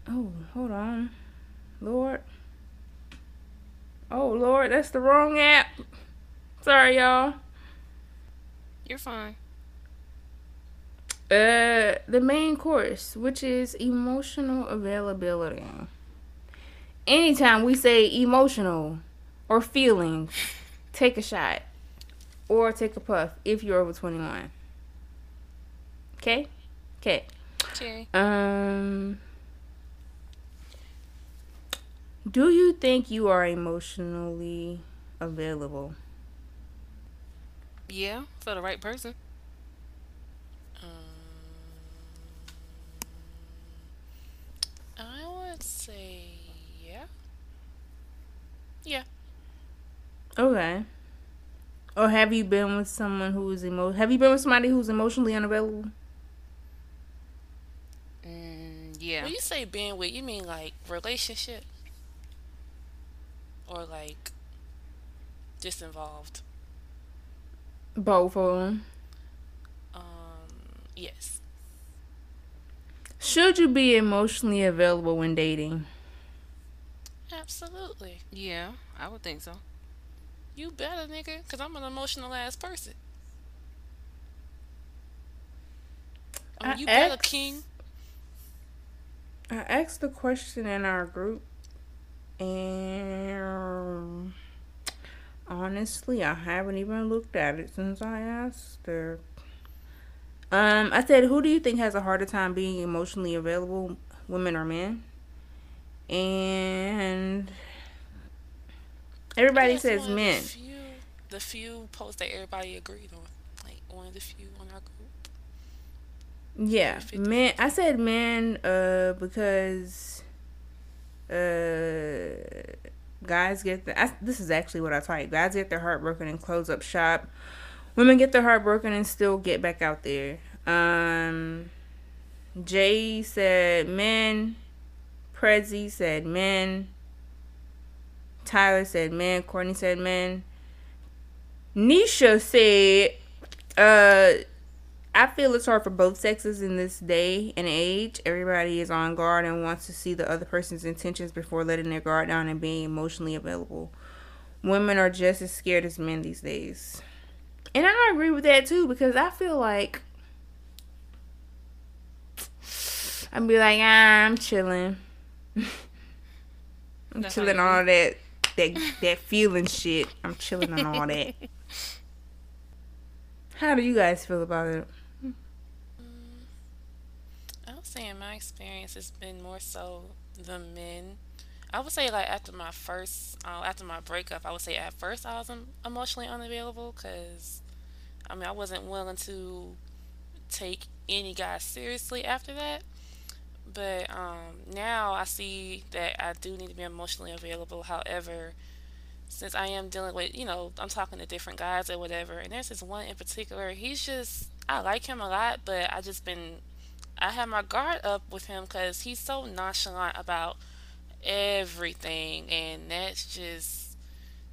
[SPEAKER 3] oh, hold on, Lord. Oh Lord, that's the wrong app. Sorry, y'all.
[SPEAKER 1] You're fine.
[SPEAKER 3] Uh, the main course, which is emotional availability. Anytime we say emotional or feelings, *laughs* take a shot or take a puff if you're over 21. Okay? Okay.
[SPEAKER 1] Okay.
[SPEAKER 3] Um Do you think you are emotionally available?
[SPEAKER 1] Yeah, for the right person. Um, I would say yeah. Yeah.
[SPEAKER 3] Okay. Or have you been with someone who is emo have you been with somebody who's emotionally unavailable?
[SPEAKER 1] Mm, yeah. When you say being with, you mean like relationship? Or like just involved?
[SPEAKER 3] Both of them.
[SPEAKER 1] Um, yes.
[SPEAKER 3] Should you be emotionally available when dating?
[SPEAKER 1] Absolutely. Yeah, I would think so. You better, nigga, because I'm an emotional ass person. Oh,
[SPEAKER 3] I
[SPEAKER 1] you better,
[SPEAKER 3] asked-
[SPEAKER 1] king.
[SPEAKER 3] I asked the question in our group, and honestly, I haven't even looked at it since I asked her. Um, I said, who do you think has a harder time being emotionally available, women or men? And everybody says men.
[SPEAKER 1] The few, the few posts that everybody agreed on. Like, one of the few on our group.
[SPEAKER 3] Yeah, men. I said men, uh, because, uh, guys get the. I, this is actually what I typed. Guys get their heart broken and close up shop. Women get their heart broken and still get back out there. Um, Jay said men. Prezi said men. Tyler said men. Courtney said men. Nisha said, uh, I feel it's hard for both sexes in this day and age. Everybody is on guard and wants to see the other person's intentions before letting their guard down and being emotionally available. Women are just as scared as men these days. And I agree with that too because I feel like I'd be like, ah, I'm chilling. *laughs* I'm
[SPEAKER 1] That's
[SPEAKER 3] chilling on all that that *laughs* that feeling shit. I'm chilling on all that. *laughs* How do you guys feel about it?
[SPEAKER 1] Say in my experience, it's been more so the men. I would say like after my first, uh, after my breakup, I would say at first I was em- emotionally unavailable because, I mean, I wasn't willing to take any guy seriously after that. But um, now I see that I do need to be emotionally available. However, since I am dealing with, you know, I'm talking to different guys or whatever, and there's this one in particular, he's just, I like him a lot, but I just been I have my guard up with him because he's so nonchalant about everything, and that's just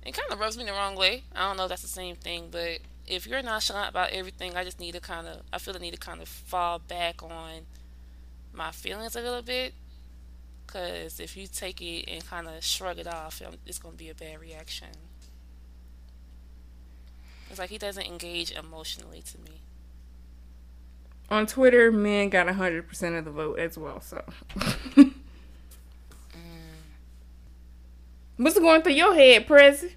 [SPEAKER 1] it kind of rubs me the wrong way. I don't know if that's the same thing, but if you're nonchalant about everything, I just need to kind of I feel the need to kind of fall back on my feelings a little bit. Because if you take it and kind of shrug it off, um, it's going to be a bad reaction. It's like he doesn't engage emotionally to me.
[SPEAKER 3] On Twitter, men got 100% of the vote as well, so. *laughs* What's going through your head, Prezi?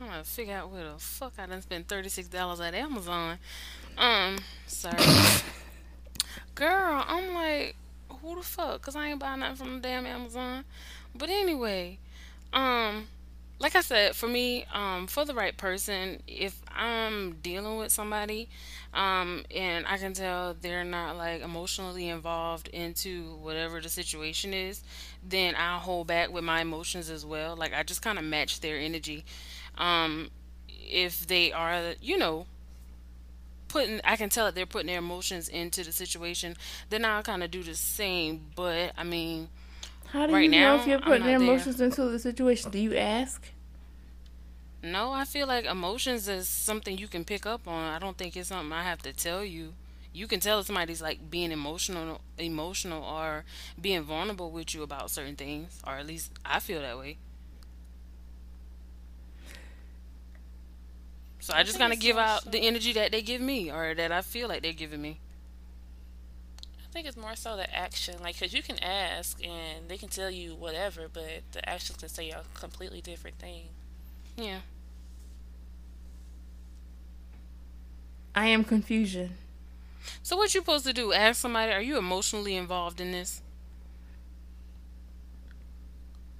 [SPEAKER 1] trying to figure out where the fuck I done spent thirty six dollars at Amazon. Um, sorry, *laughs* girl. I'm like, who the fuck? Cause I ain't buying nothing from the damn Amazon. But anyway, um, like I said, for me, um, for the right person, if I'm dealing with somebody, um, and I can tell they're not like emotionally involved into whatever the situation is, then I'll hold back with my emotions as well. Like I just kind of match their energy. Um, if they are, you know, putting, I can tell that they're putting their emotions into the situation, then I'll kind of do the same. But I mean,
[SPEAKER 3] How do
[SPEAKER 1] Right
[SPEAKER 3] you know if you're
[SPEAKER 1] I'm
[SPEAKER 3] putting
[SPEAKER 1] not there.
[SPEAKER 3] emotions into the situation? Do you ask?
[SPEAKER 2] No, I feel like emotions is something you can pick up on. I don't think it's something I have to tell you. You can tell if somebody's like being emotional, emotional, or being vulnerable with you about certain things, or at least I feel that way. So I
[SPEAKER 1] I
[SPEAKER 2] just kind of give
[SPEAKER 1] more
[SPEAKER 2] out the energy that they give me, or that I feel like they're giving me.
[SPEAKER 1] I think it's more so the action, like, cause you can ask and they can tell you whatever, but the actions can say a completely different thing.
[SPEAKER 2] Yeah.
[SPEAKER 3] I am confusion.
[SPEAKER 2] So what you supposed to do? Ask somebody, are you emotionally involved in this?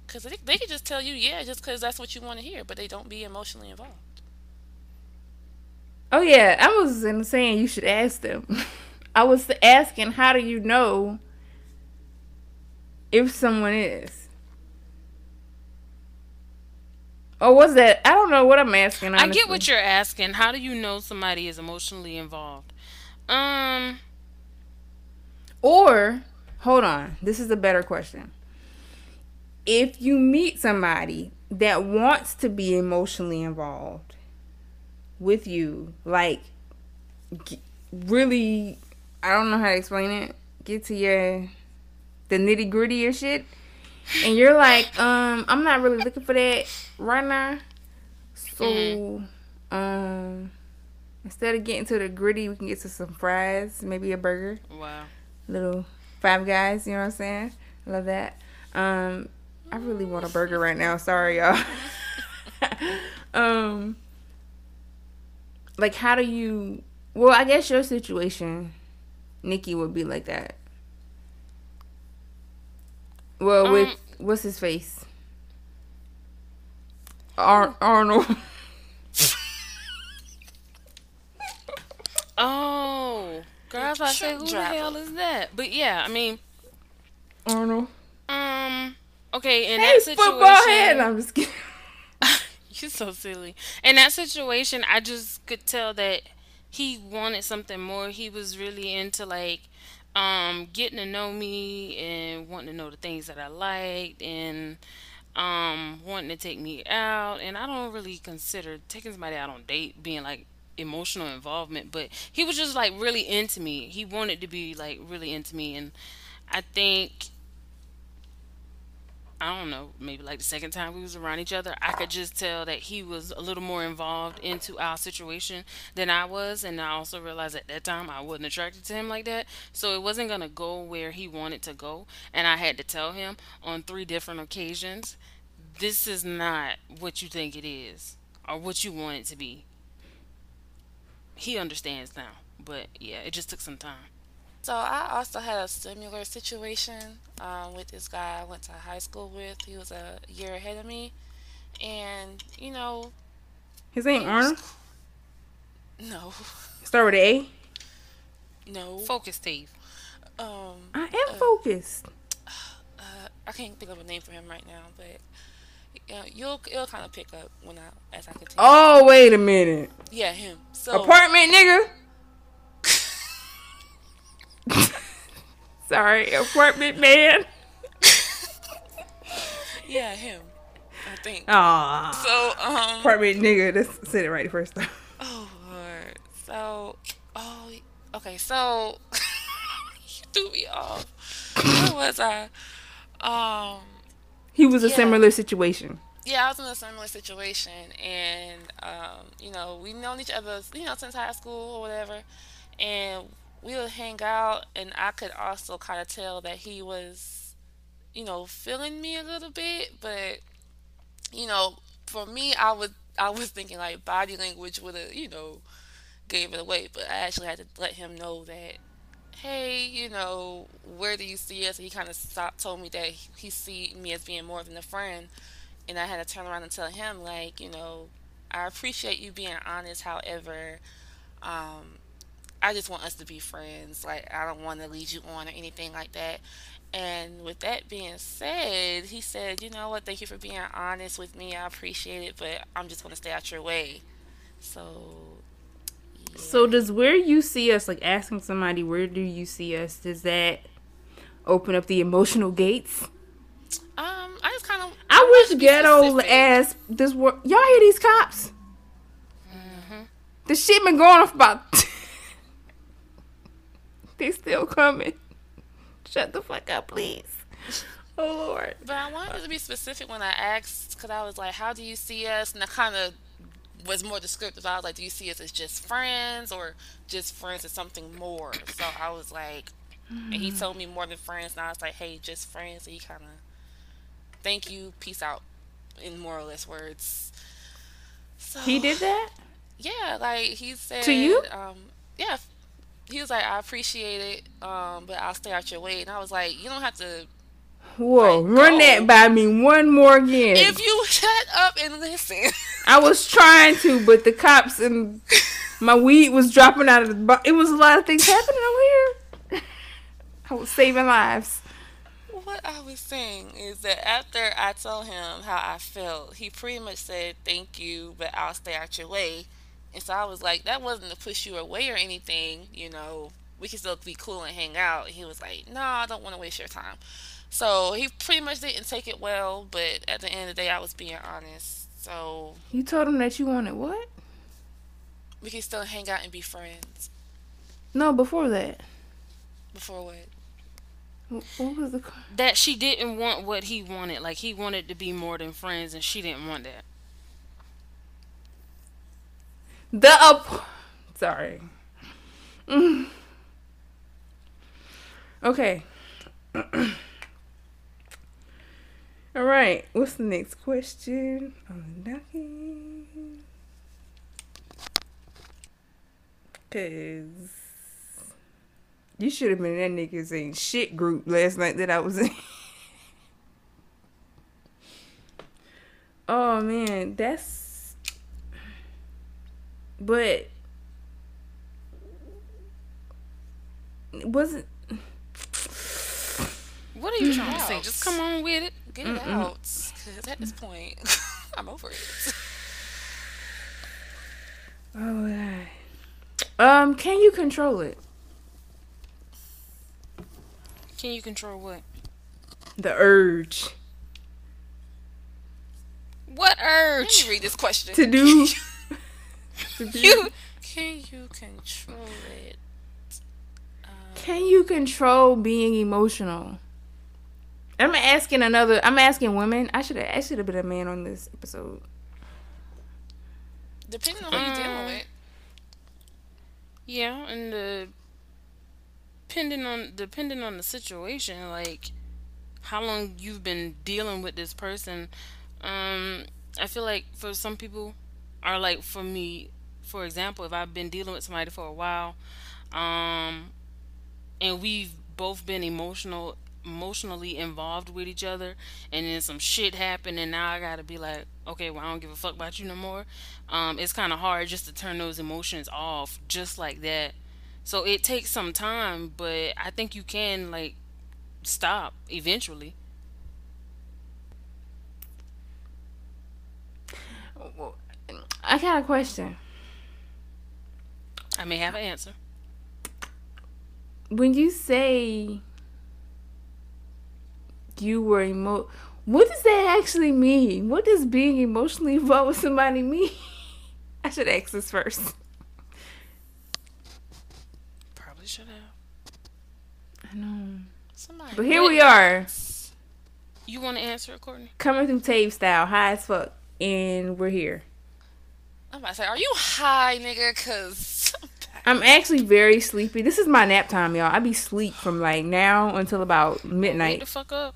[SPEAKER 1] Cause they, they can just tell you, yeah, just cause that's what you want to hear, but they don't be emotionally involved.
[SPEAKER 3] Oh yeah, I wasn't saying you should ask them. *laughs* I was asking how do you know if someone is? Or was that? I don't know what I'm asking. Honestly.
[SPEAKER 2] I get what you're asking. How do you know somebody is emotionally involved? Um,
[SPEAKER 3] Or hold on, this is a better question. If you meet somebody that wants to be emotionally involved with you, like really, I don't know how to explain it. Get to your the nitty gritty of shit, and you're like, um, I'm not really looking for that right now. So, um, instead of getting to the gritty, we can get to some fries, maybe a burger
[SPEAKER 2] wow.
[SPEAKER 3] little five guys, you know what I'm saying? Love that. Um I really want a burger right now. Sorry y'all. *laughs* um like how do you well, I guess your situation Nikki would be like that. Well, with
[SPEAKER 2] Um,
[SPEAKER 3] what's his face? Ar- Arnold. *laughs*
[SPEAKER 2] Oh, girl, I was about to say, who the hell is that? But yeah, I mean,
[SPEAKER 3] Arnold.
[SPEAKER 2] um, okay, in
[SPEAKER 3] Hey,
[SPEAKER 2] that situation,
[SPEAKER 3] football head. I'm just kidding. *laughs*
[SPEAKER 2] You're so silly. In that situation, I just could tell that he wanted something more. He was really into like um getting to know me and wanting to know the things that I liked and um wanting to take me out and I don't really consider taking somebody out on date being like emotional involvement, but he was just like really into me. He wanted to be like really into me and I think I don't know, maybe like the second time we was around each other, I could just tell that he was a little more involved into our situation than I was, and I also realized at that time I wasn't attracted to him like that, so it wasn't gonna go where he wanted to go, and I had to tell him on three different occasions, this is not what you think it is or what you want it to be. He understands now, but yeah, it just took some time.
[SPEAKER 1] So I also had a similar situation um, with this guy I went to high school with. He was a year ahead of me, and you know,
[SPEAKER 3] His name Arnold.
[SPEAKER 1] no,
[SPEAKER 3] Start with a A.
[SPEAKER 1] no.
[SPEAKER 2] Focus, Steve.
[SPEAKER 1] Um,
[SPEAKER 3] I am focused.
[SPEAKER 1] uh, I can't think of a name for him right now, but uh, you'll it'll kind of pick up when I as I continue.
[SPEAKER 3] Oh, wait a minute.
[SPEAKER 1] Yeah, him. So
[SPEAKER 3] Apartment nigga. Sorry, apartment man. *laughs*
[SPEAKER 1] yeah, him. I think.
[SPEAKER 3] Aw.
[SPEAKER 1] So um.
[SPEAKER 3] Apartment nigga. Let's say it right the first time.
[SPEAKER 1] Oh Lord. So, oh, okay. So, *laughs* you threw me off. Where was I? Um,
[SPEAKER 3] He was a
[SPEAKER 1] Yeah.
[SPEAKER 3] similar situation.
[SPEAKER 1] yeah, I was in a similar situation, and um, you know, we known each other, you know, since high school or whatever, and we would hang out, and I could also kind of tell that he was, you know, feeling me a little bit, but you know, for me, I would, I was thinking like body language would have, you know, gave it away, but I actually had to let him know that, hey, you know, where do you see us? And he kind of stopped, told me that he see me as being more than a friend, and I had to turn around and tell him like, you know, I appreciate you being honest. However, um, I just want us to be friends. Like, I don't want to lead you on or anything like that. And with that being said, he said, you know what, thank you for being honest with me. I appreciate it, but I'm just going to stay out your way. So, yeah.
[SPEAKER 3] So does where you see us, like asking somebody where do you see us, does that open up the emotional gates?
[SPEAKER 1] Um, I just kind of.
[SPEAKER 3] I wish ghetto ass this work. Y'all hear these cops? Mm-hmm. The shit been going on for about. They still coming. Shut the fuck up, please. Oh Lord.
[SPEAKER 1] But I wanted to be specific when I asked, because I was like, "How do you see us?" And I kind of was more descriptive. I was like, "Do you see us as just friends, or just friends as something more?" So I was like, and he told me more than friends, and I was like, "Hey, just friends." And he kind of, "Thank you, peace out," in more or less words.
[SPEAKER 3] So he did that.
[SPEAKER 1] Yeah, like he said
[SPEAKER 3] to you.
[SPEAKER 1] Um, yeah, he was like, "I appreciate it, um, but I'll stay out your way." And I was like, "You don't have to."
[SPEAKER 3] Whoa, like, run go. that by me one more again.
[SPEAKER 1] If you *laughs* shut up and listen.
[SPEAKER 3] I was trying to, but the cops and my weed was dropping out of the. Bo- it was a lot of things happening over here. *laughs* I was saving lives.
[SPEAKER 1] What I was saying is that after I told him how I felt, he pretty much said, "Thank you, but I'll stay out your way." And so I was like, that wasn't to push you away or anything, you know. We can still be cool and hang out. And he was like, no, I don't want to waste your time. So he pretty much didn't take it well, but at the end of the day, I was being honest. So
[SPEAKER 3] you told him that you wanted what?
[SPEAKER 1] We can still hang out and be friends.
[SPEAKER 3] No, before that.
[SPEAKER 1] Before what?
[SPEAKER 3] What was the
[SPEAKER 2] that she didn't want what he wanted. Like he wanted to be more than friends, and she didn't want that.
[SPEAKER 3] The up. Sorry. Mm. Okay. *clears throat* All right. What's the next question docket? Cause you should have been in that niggas ain't shit group last night that I was in. *laughs* oh man, that's but it wasn't.
[SPEAKER 2] What are you trying to say? Just come on with it.
[SPEAKER 1] Get it Mm-mm. out. Because at this point, *laughs* I'm over it.
[SPEAKER 3] Oh, God. Um, can you control it?
[SPEAKER 2] Can you control what?
[SPEAKER 3] The urge.
[SPEAKER 2] What urge?
[SPEAKER 1] Let me read this question.
[SPEAKER 3] To do *laughs*
[SPEAKER 1] you can you control it?
[SPEAKER 3] Um, can you control being emotional? I'm asking another. I'm asking women. I should have. I should have been a man on this episode.
[SPEAKER 1] Depending on who you're dealing with.
[SPEAKER 2] Yeah, and the depending on depending on the situation, like how long you've been dealing with this person. Um, I feel like for some people, are like for me, for example, if I've been dealing with somebody for a while, um, and we've both been emotional emotionally involved with each other and then some shit happened and now I gotta be like, okay, well I don't give a fuck about you no more. Um, it's kinda hard just to turn those emotions off just like that. So it takes some time, but I think you can like stop eventually.
[SPEAKER 3] I got a question.
[SPEAKER 2] I may have an answer.
[SPEAKER 3] When you say you were emo, what does that actually mean? What does being emotionally involved with somebody mean? *laughs* I should ask this first.
[SPEAKER 2] Probably should have.
[SPEAKER 3] I know. Somebody but here we are.
[SPEAKER 2] You want to answer it, Courtney?
[SPEAKER 3] Coming through tape style, high as fuck, and we're here.
[SPEAKER 1] I'm about to say, are you high, nigga? Cause
[SPEAKER 3] I'm actually very sleepy. This is my nap time, y'all. I be sleep from like now until about midnight.
[SPEAKER 2] the fuck up.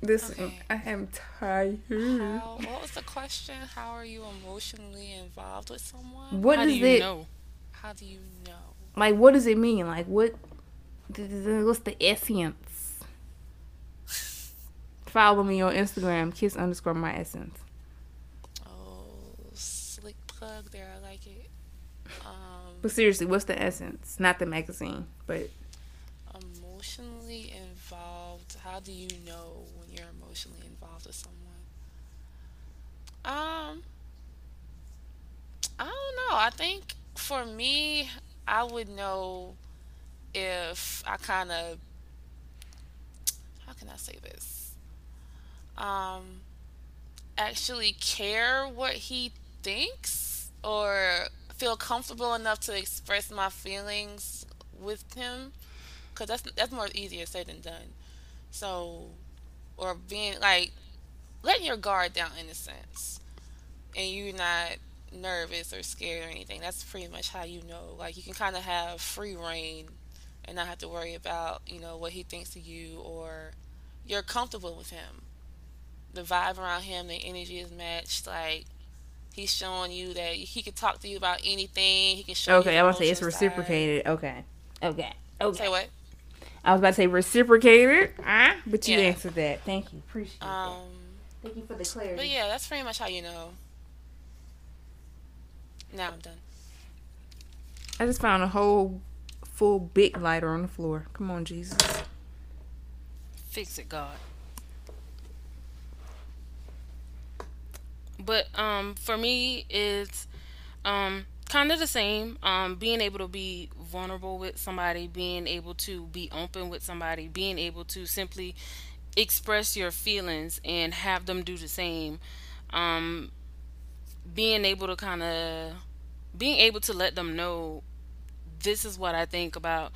[SPEAKER 3] This okay. I am tired.
[SPEAKER 1] How, what was the question? How are you emotionally involved with someone?
[SPEAKER 3] What How
[SPEAKER 1] do
[SPEAKER 3] you it,
[SPEAKER 2] know?
[SPEAKER 1] How do you know?
[SPEAKER 3] Like, what does it mean? Like, what? What's the essence? *laughs* Follow me on Instagram, kiss underscore my essence.
[SPEAKER 1] Oh, slick plug there. I like it. Um,
[SPEAKER 3] but seriously, what's the essence? Not the magazine, but
[SPEAKER 1] emotionally involved. How do you know when you're emotionally involved with someone? Um, I don't know. I think for me, I would know if I kind of how can I say this? um, actually care what he thinks or feel comfortable enough to express my feelings with him because that's that's more easier said than done. So or being like letting your guard down in a sense and you're not nervous or scared or anything that's pretty much how you know. Like you can kind of have free reign and not have to worry about you know what he thinks of you or you're comfortable with him. The vibe around him the energy is matched like he's showing you that he can talk to you about anything he can show
[SPEAKER 3] Okay,
[SPEAKER 1] you
[SPEAKER 3] I was say it's
[SPEAKER 1] emotion side.
[SPEAKER 3] reciprocated. Okay. Okay. Okay.
[SPEAKER 1] say what
[SPEAKER 3] I was about to say reciprocated, ah, but you
[SPEAKER 1] Yeah.
[SPEAKER 3] answered that. Thank you. Appreciate that.
[SPEAKER 1] um
[SPEAKER 3] Thank you for the clarity.
[SPEAKER 1] but yeah that's pretty much how you know now i'm done
[SPEAKER 3] I just found a whole full big lighter on the floor. Come on, Jesus.
[SPEAKER 2] Fix it, God. But um, for me, it's um kind of the same. Um, being able to be vulnerable with somebody, being able to be open with somebody, being able to simply express your feelings and have them do the same. Um, being able to kind of being able to let them know this is what I think about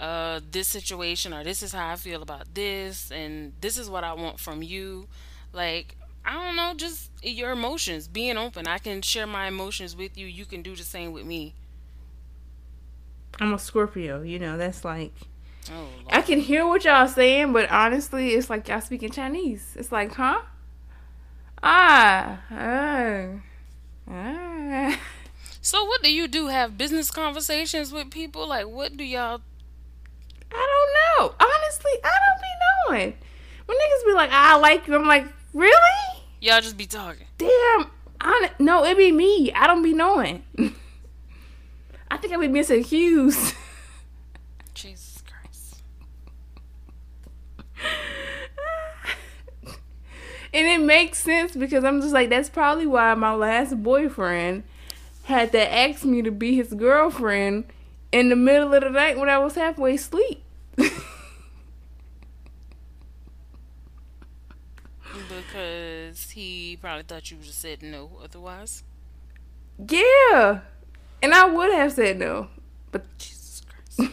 [SPEAKER 2] uh, this situation or this is how I feel about this and this is what I want from you. Like, I don't know, just your emotions, being open. I can share my emotions with you. You can do the same with me.
[SPEAKER 3] I'm a Scorpio. You know, that's like
[SPEAKER 2] Oh,
[SPEAKER 3] I can hear what y'all saying, but honestly, it's like y'all speaking Chinese. It's like, huh? Ah, ah, ah.
[SPEAKER 2] So, what do you do? Have business conversations with people? Like, what do y'all?
[SPEAKER 3] I don't know. Honestly, I don't be knowing. When niggas be like, I like you, I'm like, really?
[SPEAKER 2] Y'all just be talking.
[SPEAKER 3] Damn. I, no, it be me. I don't be knowing. *laughs* I think I be misaccused. *laughs*
[SPEAKER 2] Jesus Christ.
[SPEAKER 3] and it makes sense because I'm just like, that's probably why my last boyfriend had to ask me to be his girlfriend in the middle of the night when I was halfway asleep. *laughs*
[SPEAKER 2] Because he probably thought you would have said no otherwise.
[SPEAKER 3] yeah. And I would have said no. But
[SPEAKER 2] Jesus Christ. *laughs*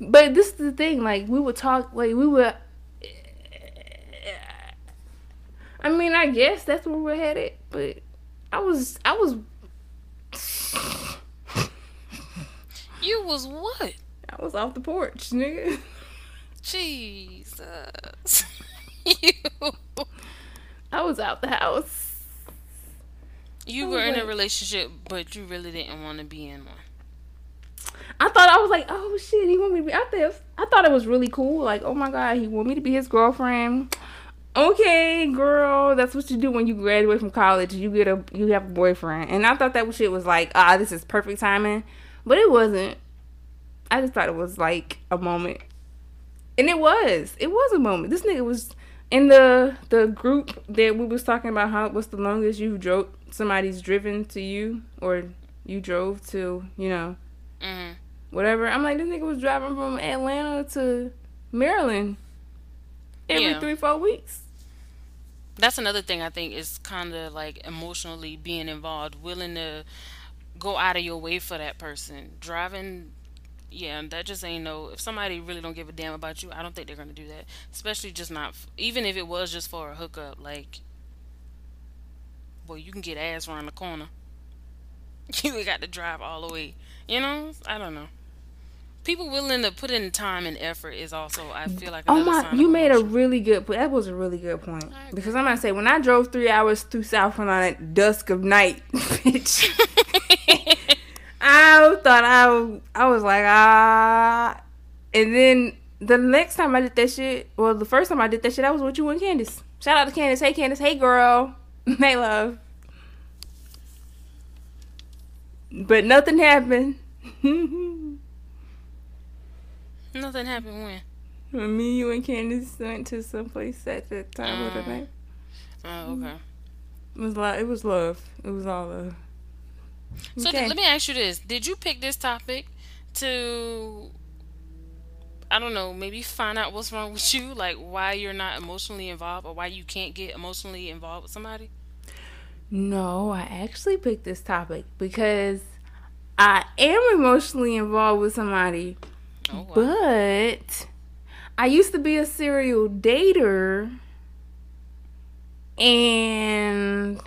[SPEAKER 3] but this is the thing, like we would talk like we would I mean, I guess that's where we're headed, but I was I was *laughs*
[SPEAKER 2] You was what?
[SPEAKER 3] I was off the porch, nigga.
[SPEAKER 2] Jesus. You *laughs*
[SPEAKER 3] I was out the house.
[SPEAKER 2] you were
[SPEAKER 3] was
[SPEAKER 2] in a relationship, but you really didn't want to be in one.
[SPEAKER 3] I thought I was like, oh shit, he want me to be out there. I thought it was really cool. Like, oh my god, he want me to be his girlfriend. Okay, girl, that's what you do when you graduate from college. You get a you have a boyfriend, and I thought that shit was like, ah, this is perfect timing, but it wasn't. I just thought it was like a moment, and it was. It was a moment. This nigga was in the the group that we was talking about. How what's the longest you drove? Somebody's driven to you, or you drove to, you know
[SPEAKER 2] hmm
[SPEAKER 3] whatever. I'm like, this nigga was driving from Atlanta to Maryland every
[SPEAKER 2] Yeah.
[SPEAKER 3] three, four weeks.
[SPEAKER 2] That's another thing I think is kind of like emotionally being involved, willing to go out of your way for that person. Driving, yeah, that just ain't no. If somebody really don't give a damn about you, I don't think they're gonna do that. Especially just not, even if it was just for a hookup. Like, boy, you can get ass around the corner. *laughs* You got to drive all the way. You know, I don't know. People willing to put in time and effort is also, I feel like.
[SPEAKER 3] Oh my, you made a really good point. That was a really good point. Because I'm gonna say, when I drove three hours through South Carolina at dusk of night, *laughs* bitch, *laughs* I thought I, I was like, ah. And then the next time I did that shit, well, the first time I did that shit, I was with you and Candace. Shout out to Candace. Hey, Candace. Hey, girl. *laughs* hey, love. But nothing happened. *laughs*
[SPEAKER 2] Nothing happened when.
[SPEAKER 3] when me, you, and Candace went to some place at the time of the night.
[SPEAKER 2] Oh, okay.
[SPEAKER 3] It was like it was love. It was all love.
[SPEAKER 2] So
[SPEAKER 3] Okay.
[SPEAKER 2] th- let me ask you this: Did you pick this topic to I don't know, maybe find out what's wrong with *laughs* you, like why you're not emotionally involved or why you can't get emotionally involved with somebody?
[SPEAKER 3] No, I actually picked this topic because I am emotionally involved with somebody. Oh, wow. But I used to be a serial dater. And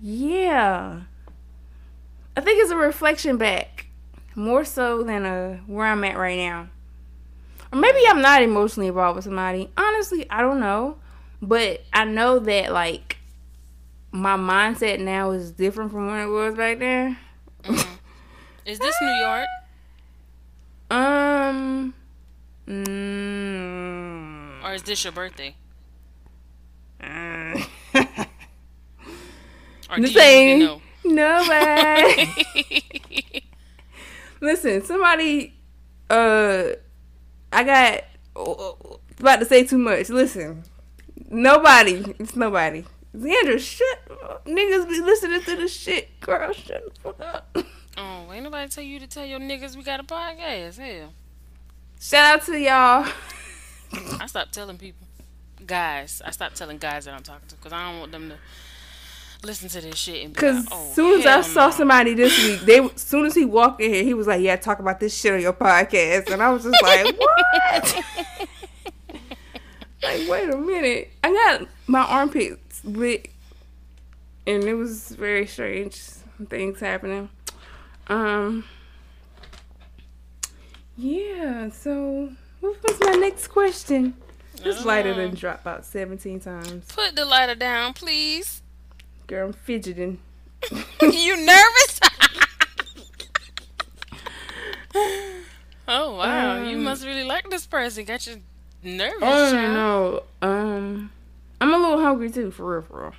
[SPEAKER 3] yeah. I think it's a reflection back more so than a uh, where I'm at right now. Or maybe I'm not emotionally involved with somebody. Honestly, I don't know. But I know that like my mindset now is different from when it was back then.
[SPEAKER 2] Mm-hmm. Is this New York? *laughs*
[SPEAKER 3] Um. Mm,
[SPEAKER 2] or is this your birthday? Uh, *laughs*
[SPEAKER 3] or the same. Nobody. *laughs* Listen, somebody. Uh, I got uh, about to say too much. Listen, nobody. It's nobody. Xandra, shut niggas be listening to the shit, girl. Shut fuck up.
[SPEAKER 2] Oh, ain't nobody tell you to tell your niggas we got a podcast. Hell.
[SPEAKER 3] Shout out to y'all.
[SPEAKER 2] I stopped telling people, guys. I stopped telling guys that I'm talking to because I don't want them to listen to this shit and because like, oh,
[SPEAKER 3] soon as I saw somebody this week, they soon as he walked in here, he was like, "Yeah, talk about this shit on your podcast," and I was just like, *laughs* "What?" like, wait a minute, I got my armpits lit, and it was very strange things happening. Um, yeah. So, what was my next question? This lighter done drop about seventeen times.
[SPEAKER 2] Put the lighter down, please.
[SPEAKER 3] Girl, I'm fidgeting. *laughs*
[SPEAKER 2] you nervous? oh wow, um, you must really like this person. Got you nervous. Oh
[SPEAKER 3] no, um, I'm a little hungry too, for real, for real.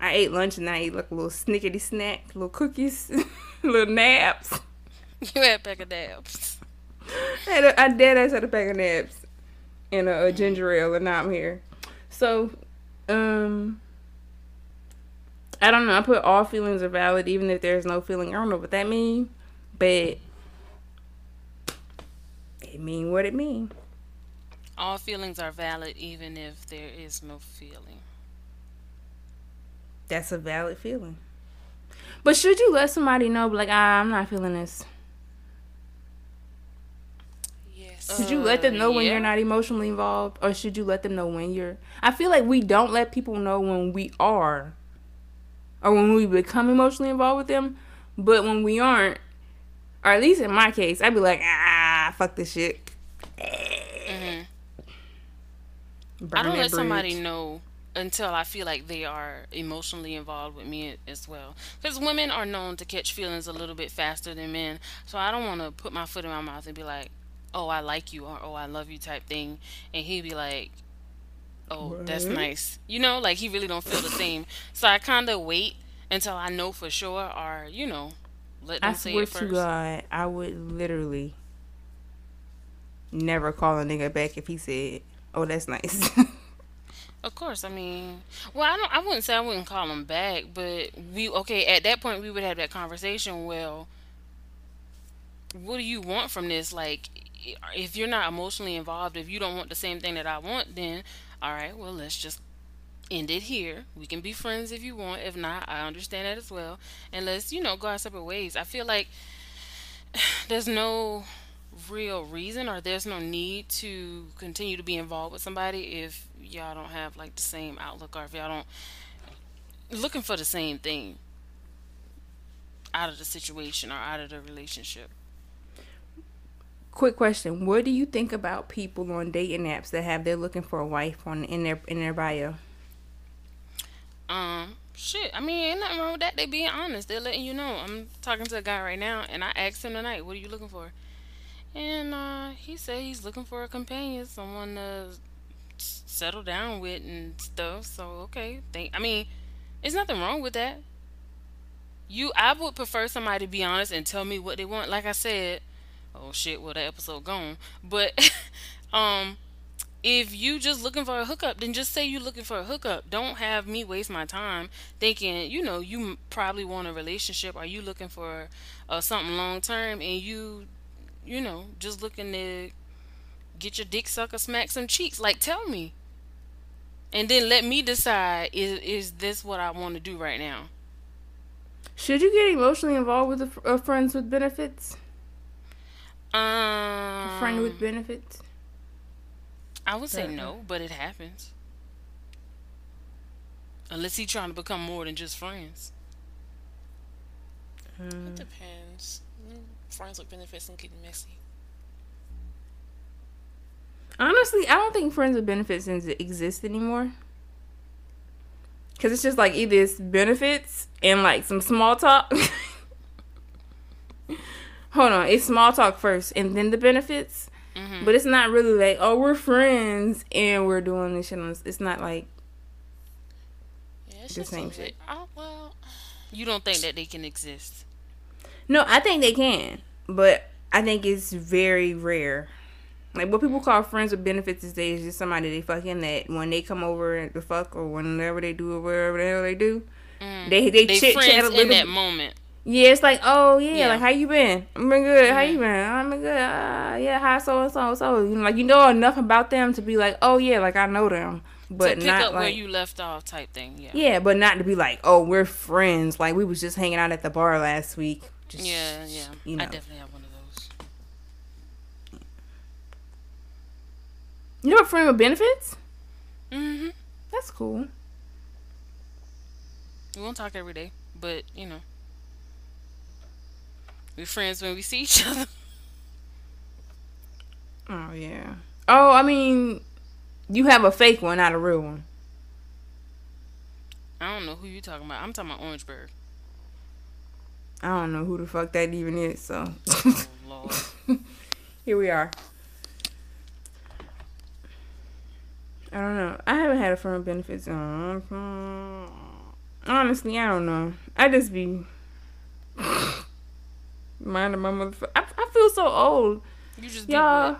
[SPEAKER 3] I ate lunch and I ate like a little snickety snack, little cookies, *laughs* little naps.
[SPEAKER 2] You had a pack of naps.
[SPEAKER 3] I, *laughs* had a, I did. I had a pack of naps and a, a ginger ale, and now I'm here. So, um, I don't know. I put all feelings are valid, even if there's no feeling. I don't know what that means, but it mean what it mean.
[SPEAKER 2] All feelings are valid, even if there is no feeling.
[SPEAKER 3] That's a valid feeling. But should you let somebody know, like, ah, I'm not feeling this? Yes. Should you let them know uh, when you're not emotionally involved, or should you let them know when you're? I feel like we don't let people know when we are or when we become emotionally involved with them. But when we aren't, or at least in my case, I'd be like, ah, fuck this shit. Mm-hmm.
[SPEAKER 2] I don't let bridge. somebody know until I feel like they are emotionally involved with me as well. Because women are known to catch feelings a little bit faster than men. So I don't want to put my foot in my mouth and be like, oh, I like you or oh, I love you type thing. And he'd be like, oh, what? that's nice. You know, like he really don't feel the same. So I kind of wait until I know for sure, or you know, let them I say it first. to God,
[SPEAKER 3] I would literally never call a nigga back if he said, "Oh, that's nice." *laughs*
[SPEAKER 2] Of course, I mean, well, I don't. I wouldn't say I wouldn't call him back, but we okay at that point we would have that conversation. Well, what do you want from this? Like, if you're not emotionally involved, if you don't want the same thing that I want, then all right, well, let's just end it here. We can be friends if you want. If not, I understand that as well. And let's, you know, go our separate ways. I feel like *sighs* there's no real reason or there's no need to continue to be involved with somebody if y'all don't have like the same outlook or if y'all don't looking for the same thing out of the situation or out of the relationship
[SPEAKER 3] quick question: What do you think about people on dating apps that have they're looking for a wife on in their in their bio?
[SPEAKER 2] Um, shit. I mean, ain't nothing wrong with that. They being honest. They're letting you know. I'm talking to a guy right now, and I asked him tonight, "What are you looking for?" And uh, he said he's looking for a companion, someone to settle down with and stuff. So okay, think. I mean, there's nothing wrong with that. You, I would prefer somebody to be honest and tell me what they want. Like I said, oh shit, well the episode gone. But *laughs* um if you just looking for a hookup, then just say you looking for a hookup. Don't have me waste my time thinking, you know, you probably want a relationship. Are you looking for uh, something long term? And you, you know, just looking to get your dick sucker, smack some cheeks. Like, tell me. And then let me decide is is this what I want to do right now?
[SPEAKER 3] Should you get emotionally involved with a, a friends with benefits?
[SPEAKER 2] Um,
[SPEAKER 3] A friend with benefits?
[SPEAKER 2] I would say no, but it happens. Unless he's trying to become more than just friends.
[SPEAKER 1] It depends. Mm, Friends with benefits and getting messy.
[SPEAKER 3] Honestly, I don't think friends with benefits ex- exist anymore. Cause it's just like either it's benefits and like some small talk. *laughs* Hold on, it's small talk first and then the benefits.
[SPEAKER 2] Mm-hmm.
[SPEAKER 3] But it's not really like oh we're friends and we're doing this shit. On, it's not like
[SPEAKER 1] Yeah, it's
[SPEAKER 3] The same shit.
[SPEAKER 1] I, well,
[SPEAKER 2] You don't think that they can exist?
[SPEAKER 3] no. I think they can, but I think it's very rare. Like what people call friends with benefits these days is just somebody they fucking that when they come over to fuck or whenever they do or whatever the hell they do, they they,
[SPEAKER 2] Mm. They
[SPEAKER 3] chit chat a little
[SPEAKER 2] in that
[SPEAKER 3] bit.
[SPEAKER 2] moment.
[SPEAKER 3] Yeah, it's like, oh yeah,
[SPEAKER 2] Yeah.
[SPEAKER 3] like how you been? I've been good. How you
[SPEAKER 2] Mhm.
[SPEAKER 3] been? I'm been good. Uh, yeah, hi so and so and so. You know, like you know enough about them to be like, oh yeah, like I know them, but
[SPEAKER 2] to pick
[SPEAKER 3] not
[SPEAKER 2] up
[SPEAKER 3] like
[SPEAKER 2] where you left off, type thing. Yeah.
[SPEAKER 3] yeah, but not to be like, oh, we're friends. Like we was just hanging out at the bar last week. Just,
[SPEAKER 2] Yeah, yeah.
[SPEAKER 3] You know,
[SPEAKER 2] I definitely have one of those.
[SPEAKER 3] you know, a friend with benefits.
[SPEAKER 2] Mm-hmm.
[SPEAKER 3] That's cool.
[SPEAKER 2] We won't talk every day, but you know, we're friends when we see each other. *laughs*
[SPEAKER 3] Oh yeah. Oh, I mean, you have a fake one, not a real one.
[SPEAKER 2] I don't know who you talking about. I'm talking about Orangeburg.
[SPEAKER 3] I don't know who the fuck that even is. So
[SPEAKER 2] Oh *laughs* Lord.
[SPEAKER 3] here we are. I don't know. I haven't had a firm benefits. Honestly, I don't know. I just be minding my motherfucker. I, I feel so old,
[SPEAKER 2] You just
[SPEAKER 3] y'all.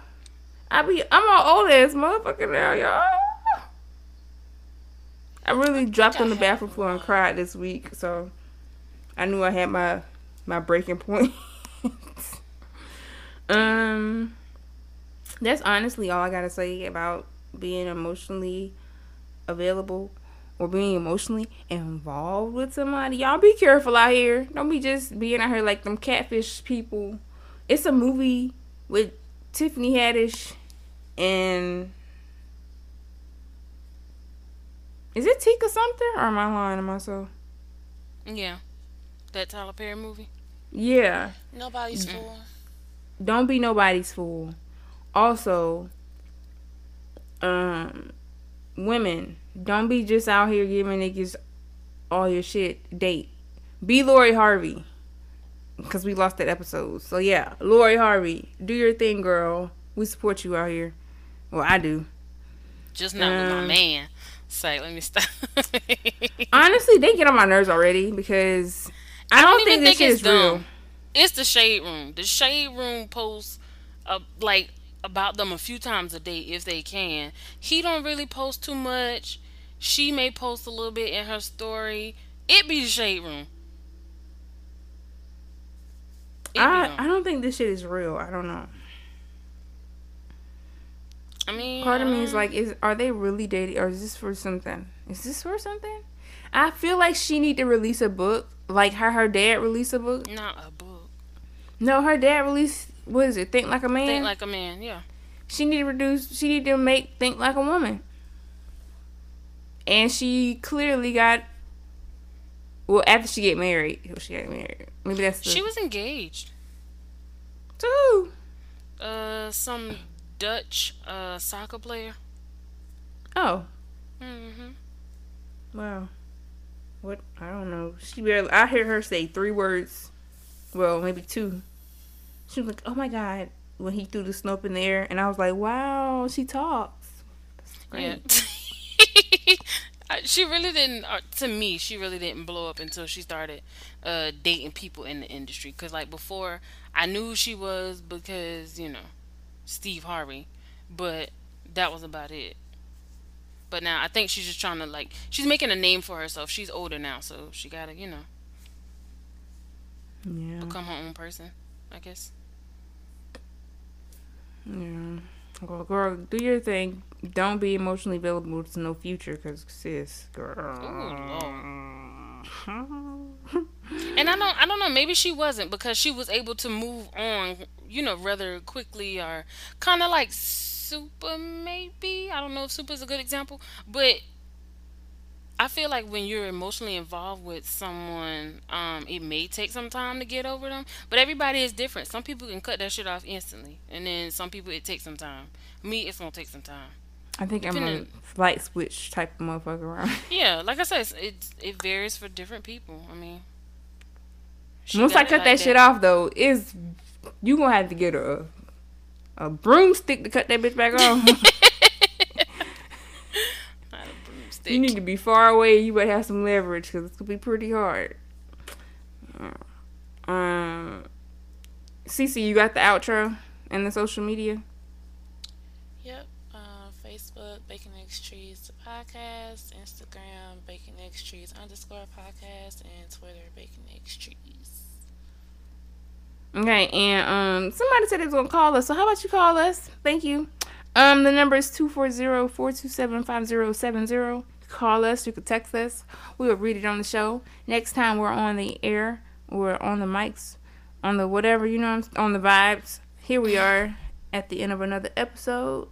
[SPEAKER 3] I be I'm an old ass motherfucker now, y'all. I really dropped on the bathroom floor and cried this week, so I knew I had my my breaking point. *laughs* um, that's honestly all I gotta say about being emotionally available or being emotionally involved with somebody. Y'all be careful out here. Don't be just being out here like them catfish people. It's a movie with Tiffany Haddish and is it Tika something or am I lying to myself?
[SPEAKER 2] Yeah. That Tyler Perry movie.
[SPEAKER 3] Yeah.
[SPEAKER 1] nobody's
[SPEAKER 2] Mm-hmm.
[SPEAKER 1] fool.
[SPEAKER 3] Don't be nobody's fool. Also, um, women, don't be just out here giving niggas all your shit. Date. Be Lori Harvey. Because we lost that episode. So, yeah, Lori Harvey, do your thing, girl. We support you out here. Well, I do.
[SPEAKER 2] Just not with my
[SPEAKER 3] Um,
[SPEAKER 2] man. Say, let me stop. *laughs*
[SPEAKER 3] Honestly, they get on my nerves already because I,
[SPEAKER 2] I
[SPEAKER 3] don't,
[SPEAKER 2] don't
[SPEAKER 3] think this
[SPEAKER 2] think
[SPEAKER 3] is real.
[SPEAKER 2] It's the shade room. The shade room posts, uh, like about them a few times a day if they can. He don't really post too much. She may post a little bit in her story. It be the shade room. It
[SPEAKER 3] I. I don't think this shit is real. I don't know.
[SPEAKER 2] I mean,
[SPEAKER 3] Part of me is
[SPEAKER 2] um,
[SPEAKER 3] like, is are they really dating or is this for something? Is this for something? I feel like she need to release a book, like how her dad released a book.
[SPEAKER 2] not a book.
[SPEAKER 3] No, her dad released what is it? Think like a man.
[SPEAKER 2] Think like a man. Yeah.
[SPEAKER 3] she need to reduce. She need to make think like a woman. And she clearly got. Well, after she get married, well, she got married. Maybe that's the
[SPEAKER 2] She was engaged.
[SPEAKER 3] too.
[SPEAKER 2] Uh, some Dutch uh soccer player.
[SPEAKER 3] Oh,
[SPEAKER 2] hmm
[SPEAKER 3] Wow. What? I don't know. She barely. I hear her say three words. Well, maybe two. She was like, "Oh my god!" When he threw the snow up in the air, and I was like, "Wow, she talks." That's great.
[SPEAKER 2] Uh, *laughs* she really didn't. Uh, to me, she really didn't blow up until she started uh, dating people in the industry. Cause like before, I knew who she was because you know Steve Harvey, but that was about it. But now I think she's just trying to like she's making a name for herself. She's older now, so she gotta you know
[SPEAKER 3] Yeah.
[SPEAKER 2] become her own person. I guess.
[SPEAKER 3] Yeah. Well, girl, do your thing. Don't be emotionally available to no future, cause sis, girl.
[SPEAKER 2] and I don't, I don't know. Maybe she wasn't because she was able to move on, you know, rather quickly, or kind of like Super. Maybe I don't know if Super is a good example, but I feel like when you're emotionally involved with someone, um, it may take some time to get over them. But everybody is different. Some people can cut that shit off instantly, and then some people it takes some time. Me, it's gonna take some time.
[SPEAKER 3] I think I'm a light switch type of motherfucker. around. *laughs*
[SPEAKER 2] yeah, like I said, it it varies for different people. I mean,
[SPEAKER 3] once I cut like that, that shit off, though, is you gonna have to get a a broomstick to cut that bitch back off. *laughs* *laughs* You need to be far away. You better have some leverage because it's gonna be pretty hard. Um, Cece, you got the outro and the social media.
[SPEAKER 1] Facebook, Bacon X Trees podcast, Instagram, Bacon X Trees underscore podcast, and Twitter, Bacon X Trees.
[SPEAKER 3] Okay, and um, somebody said they was gonna call us. So how about you call us? Thank you. Um, the number is 240-427-5070. Call us, you can text us. We will read it on the show. Next time we're on the air, or on the mics, on the whatever, you know, on the vibes. Here we are at the end of another episode.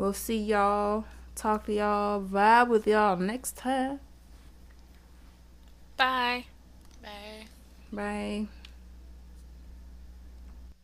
[SPEAKER 3] We'll see y'all, talk to y'all, vibe with y'all next time.
[SPEAKER 2] Bye.
[SPEAKER 1] Bye.
[SPEAKER 3] Bye.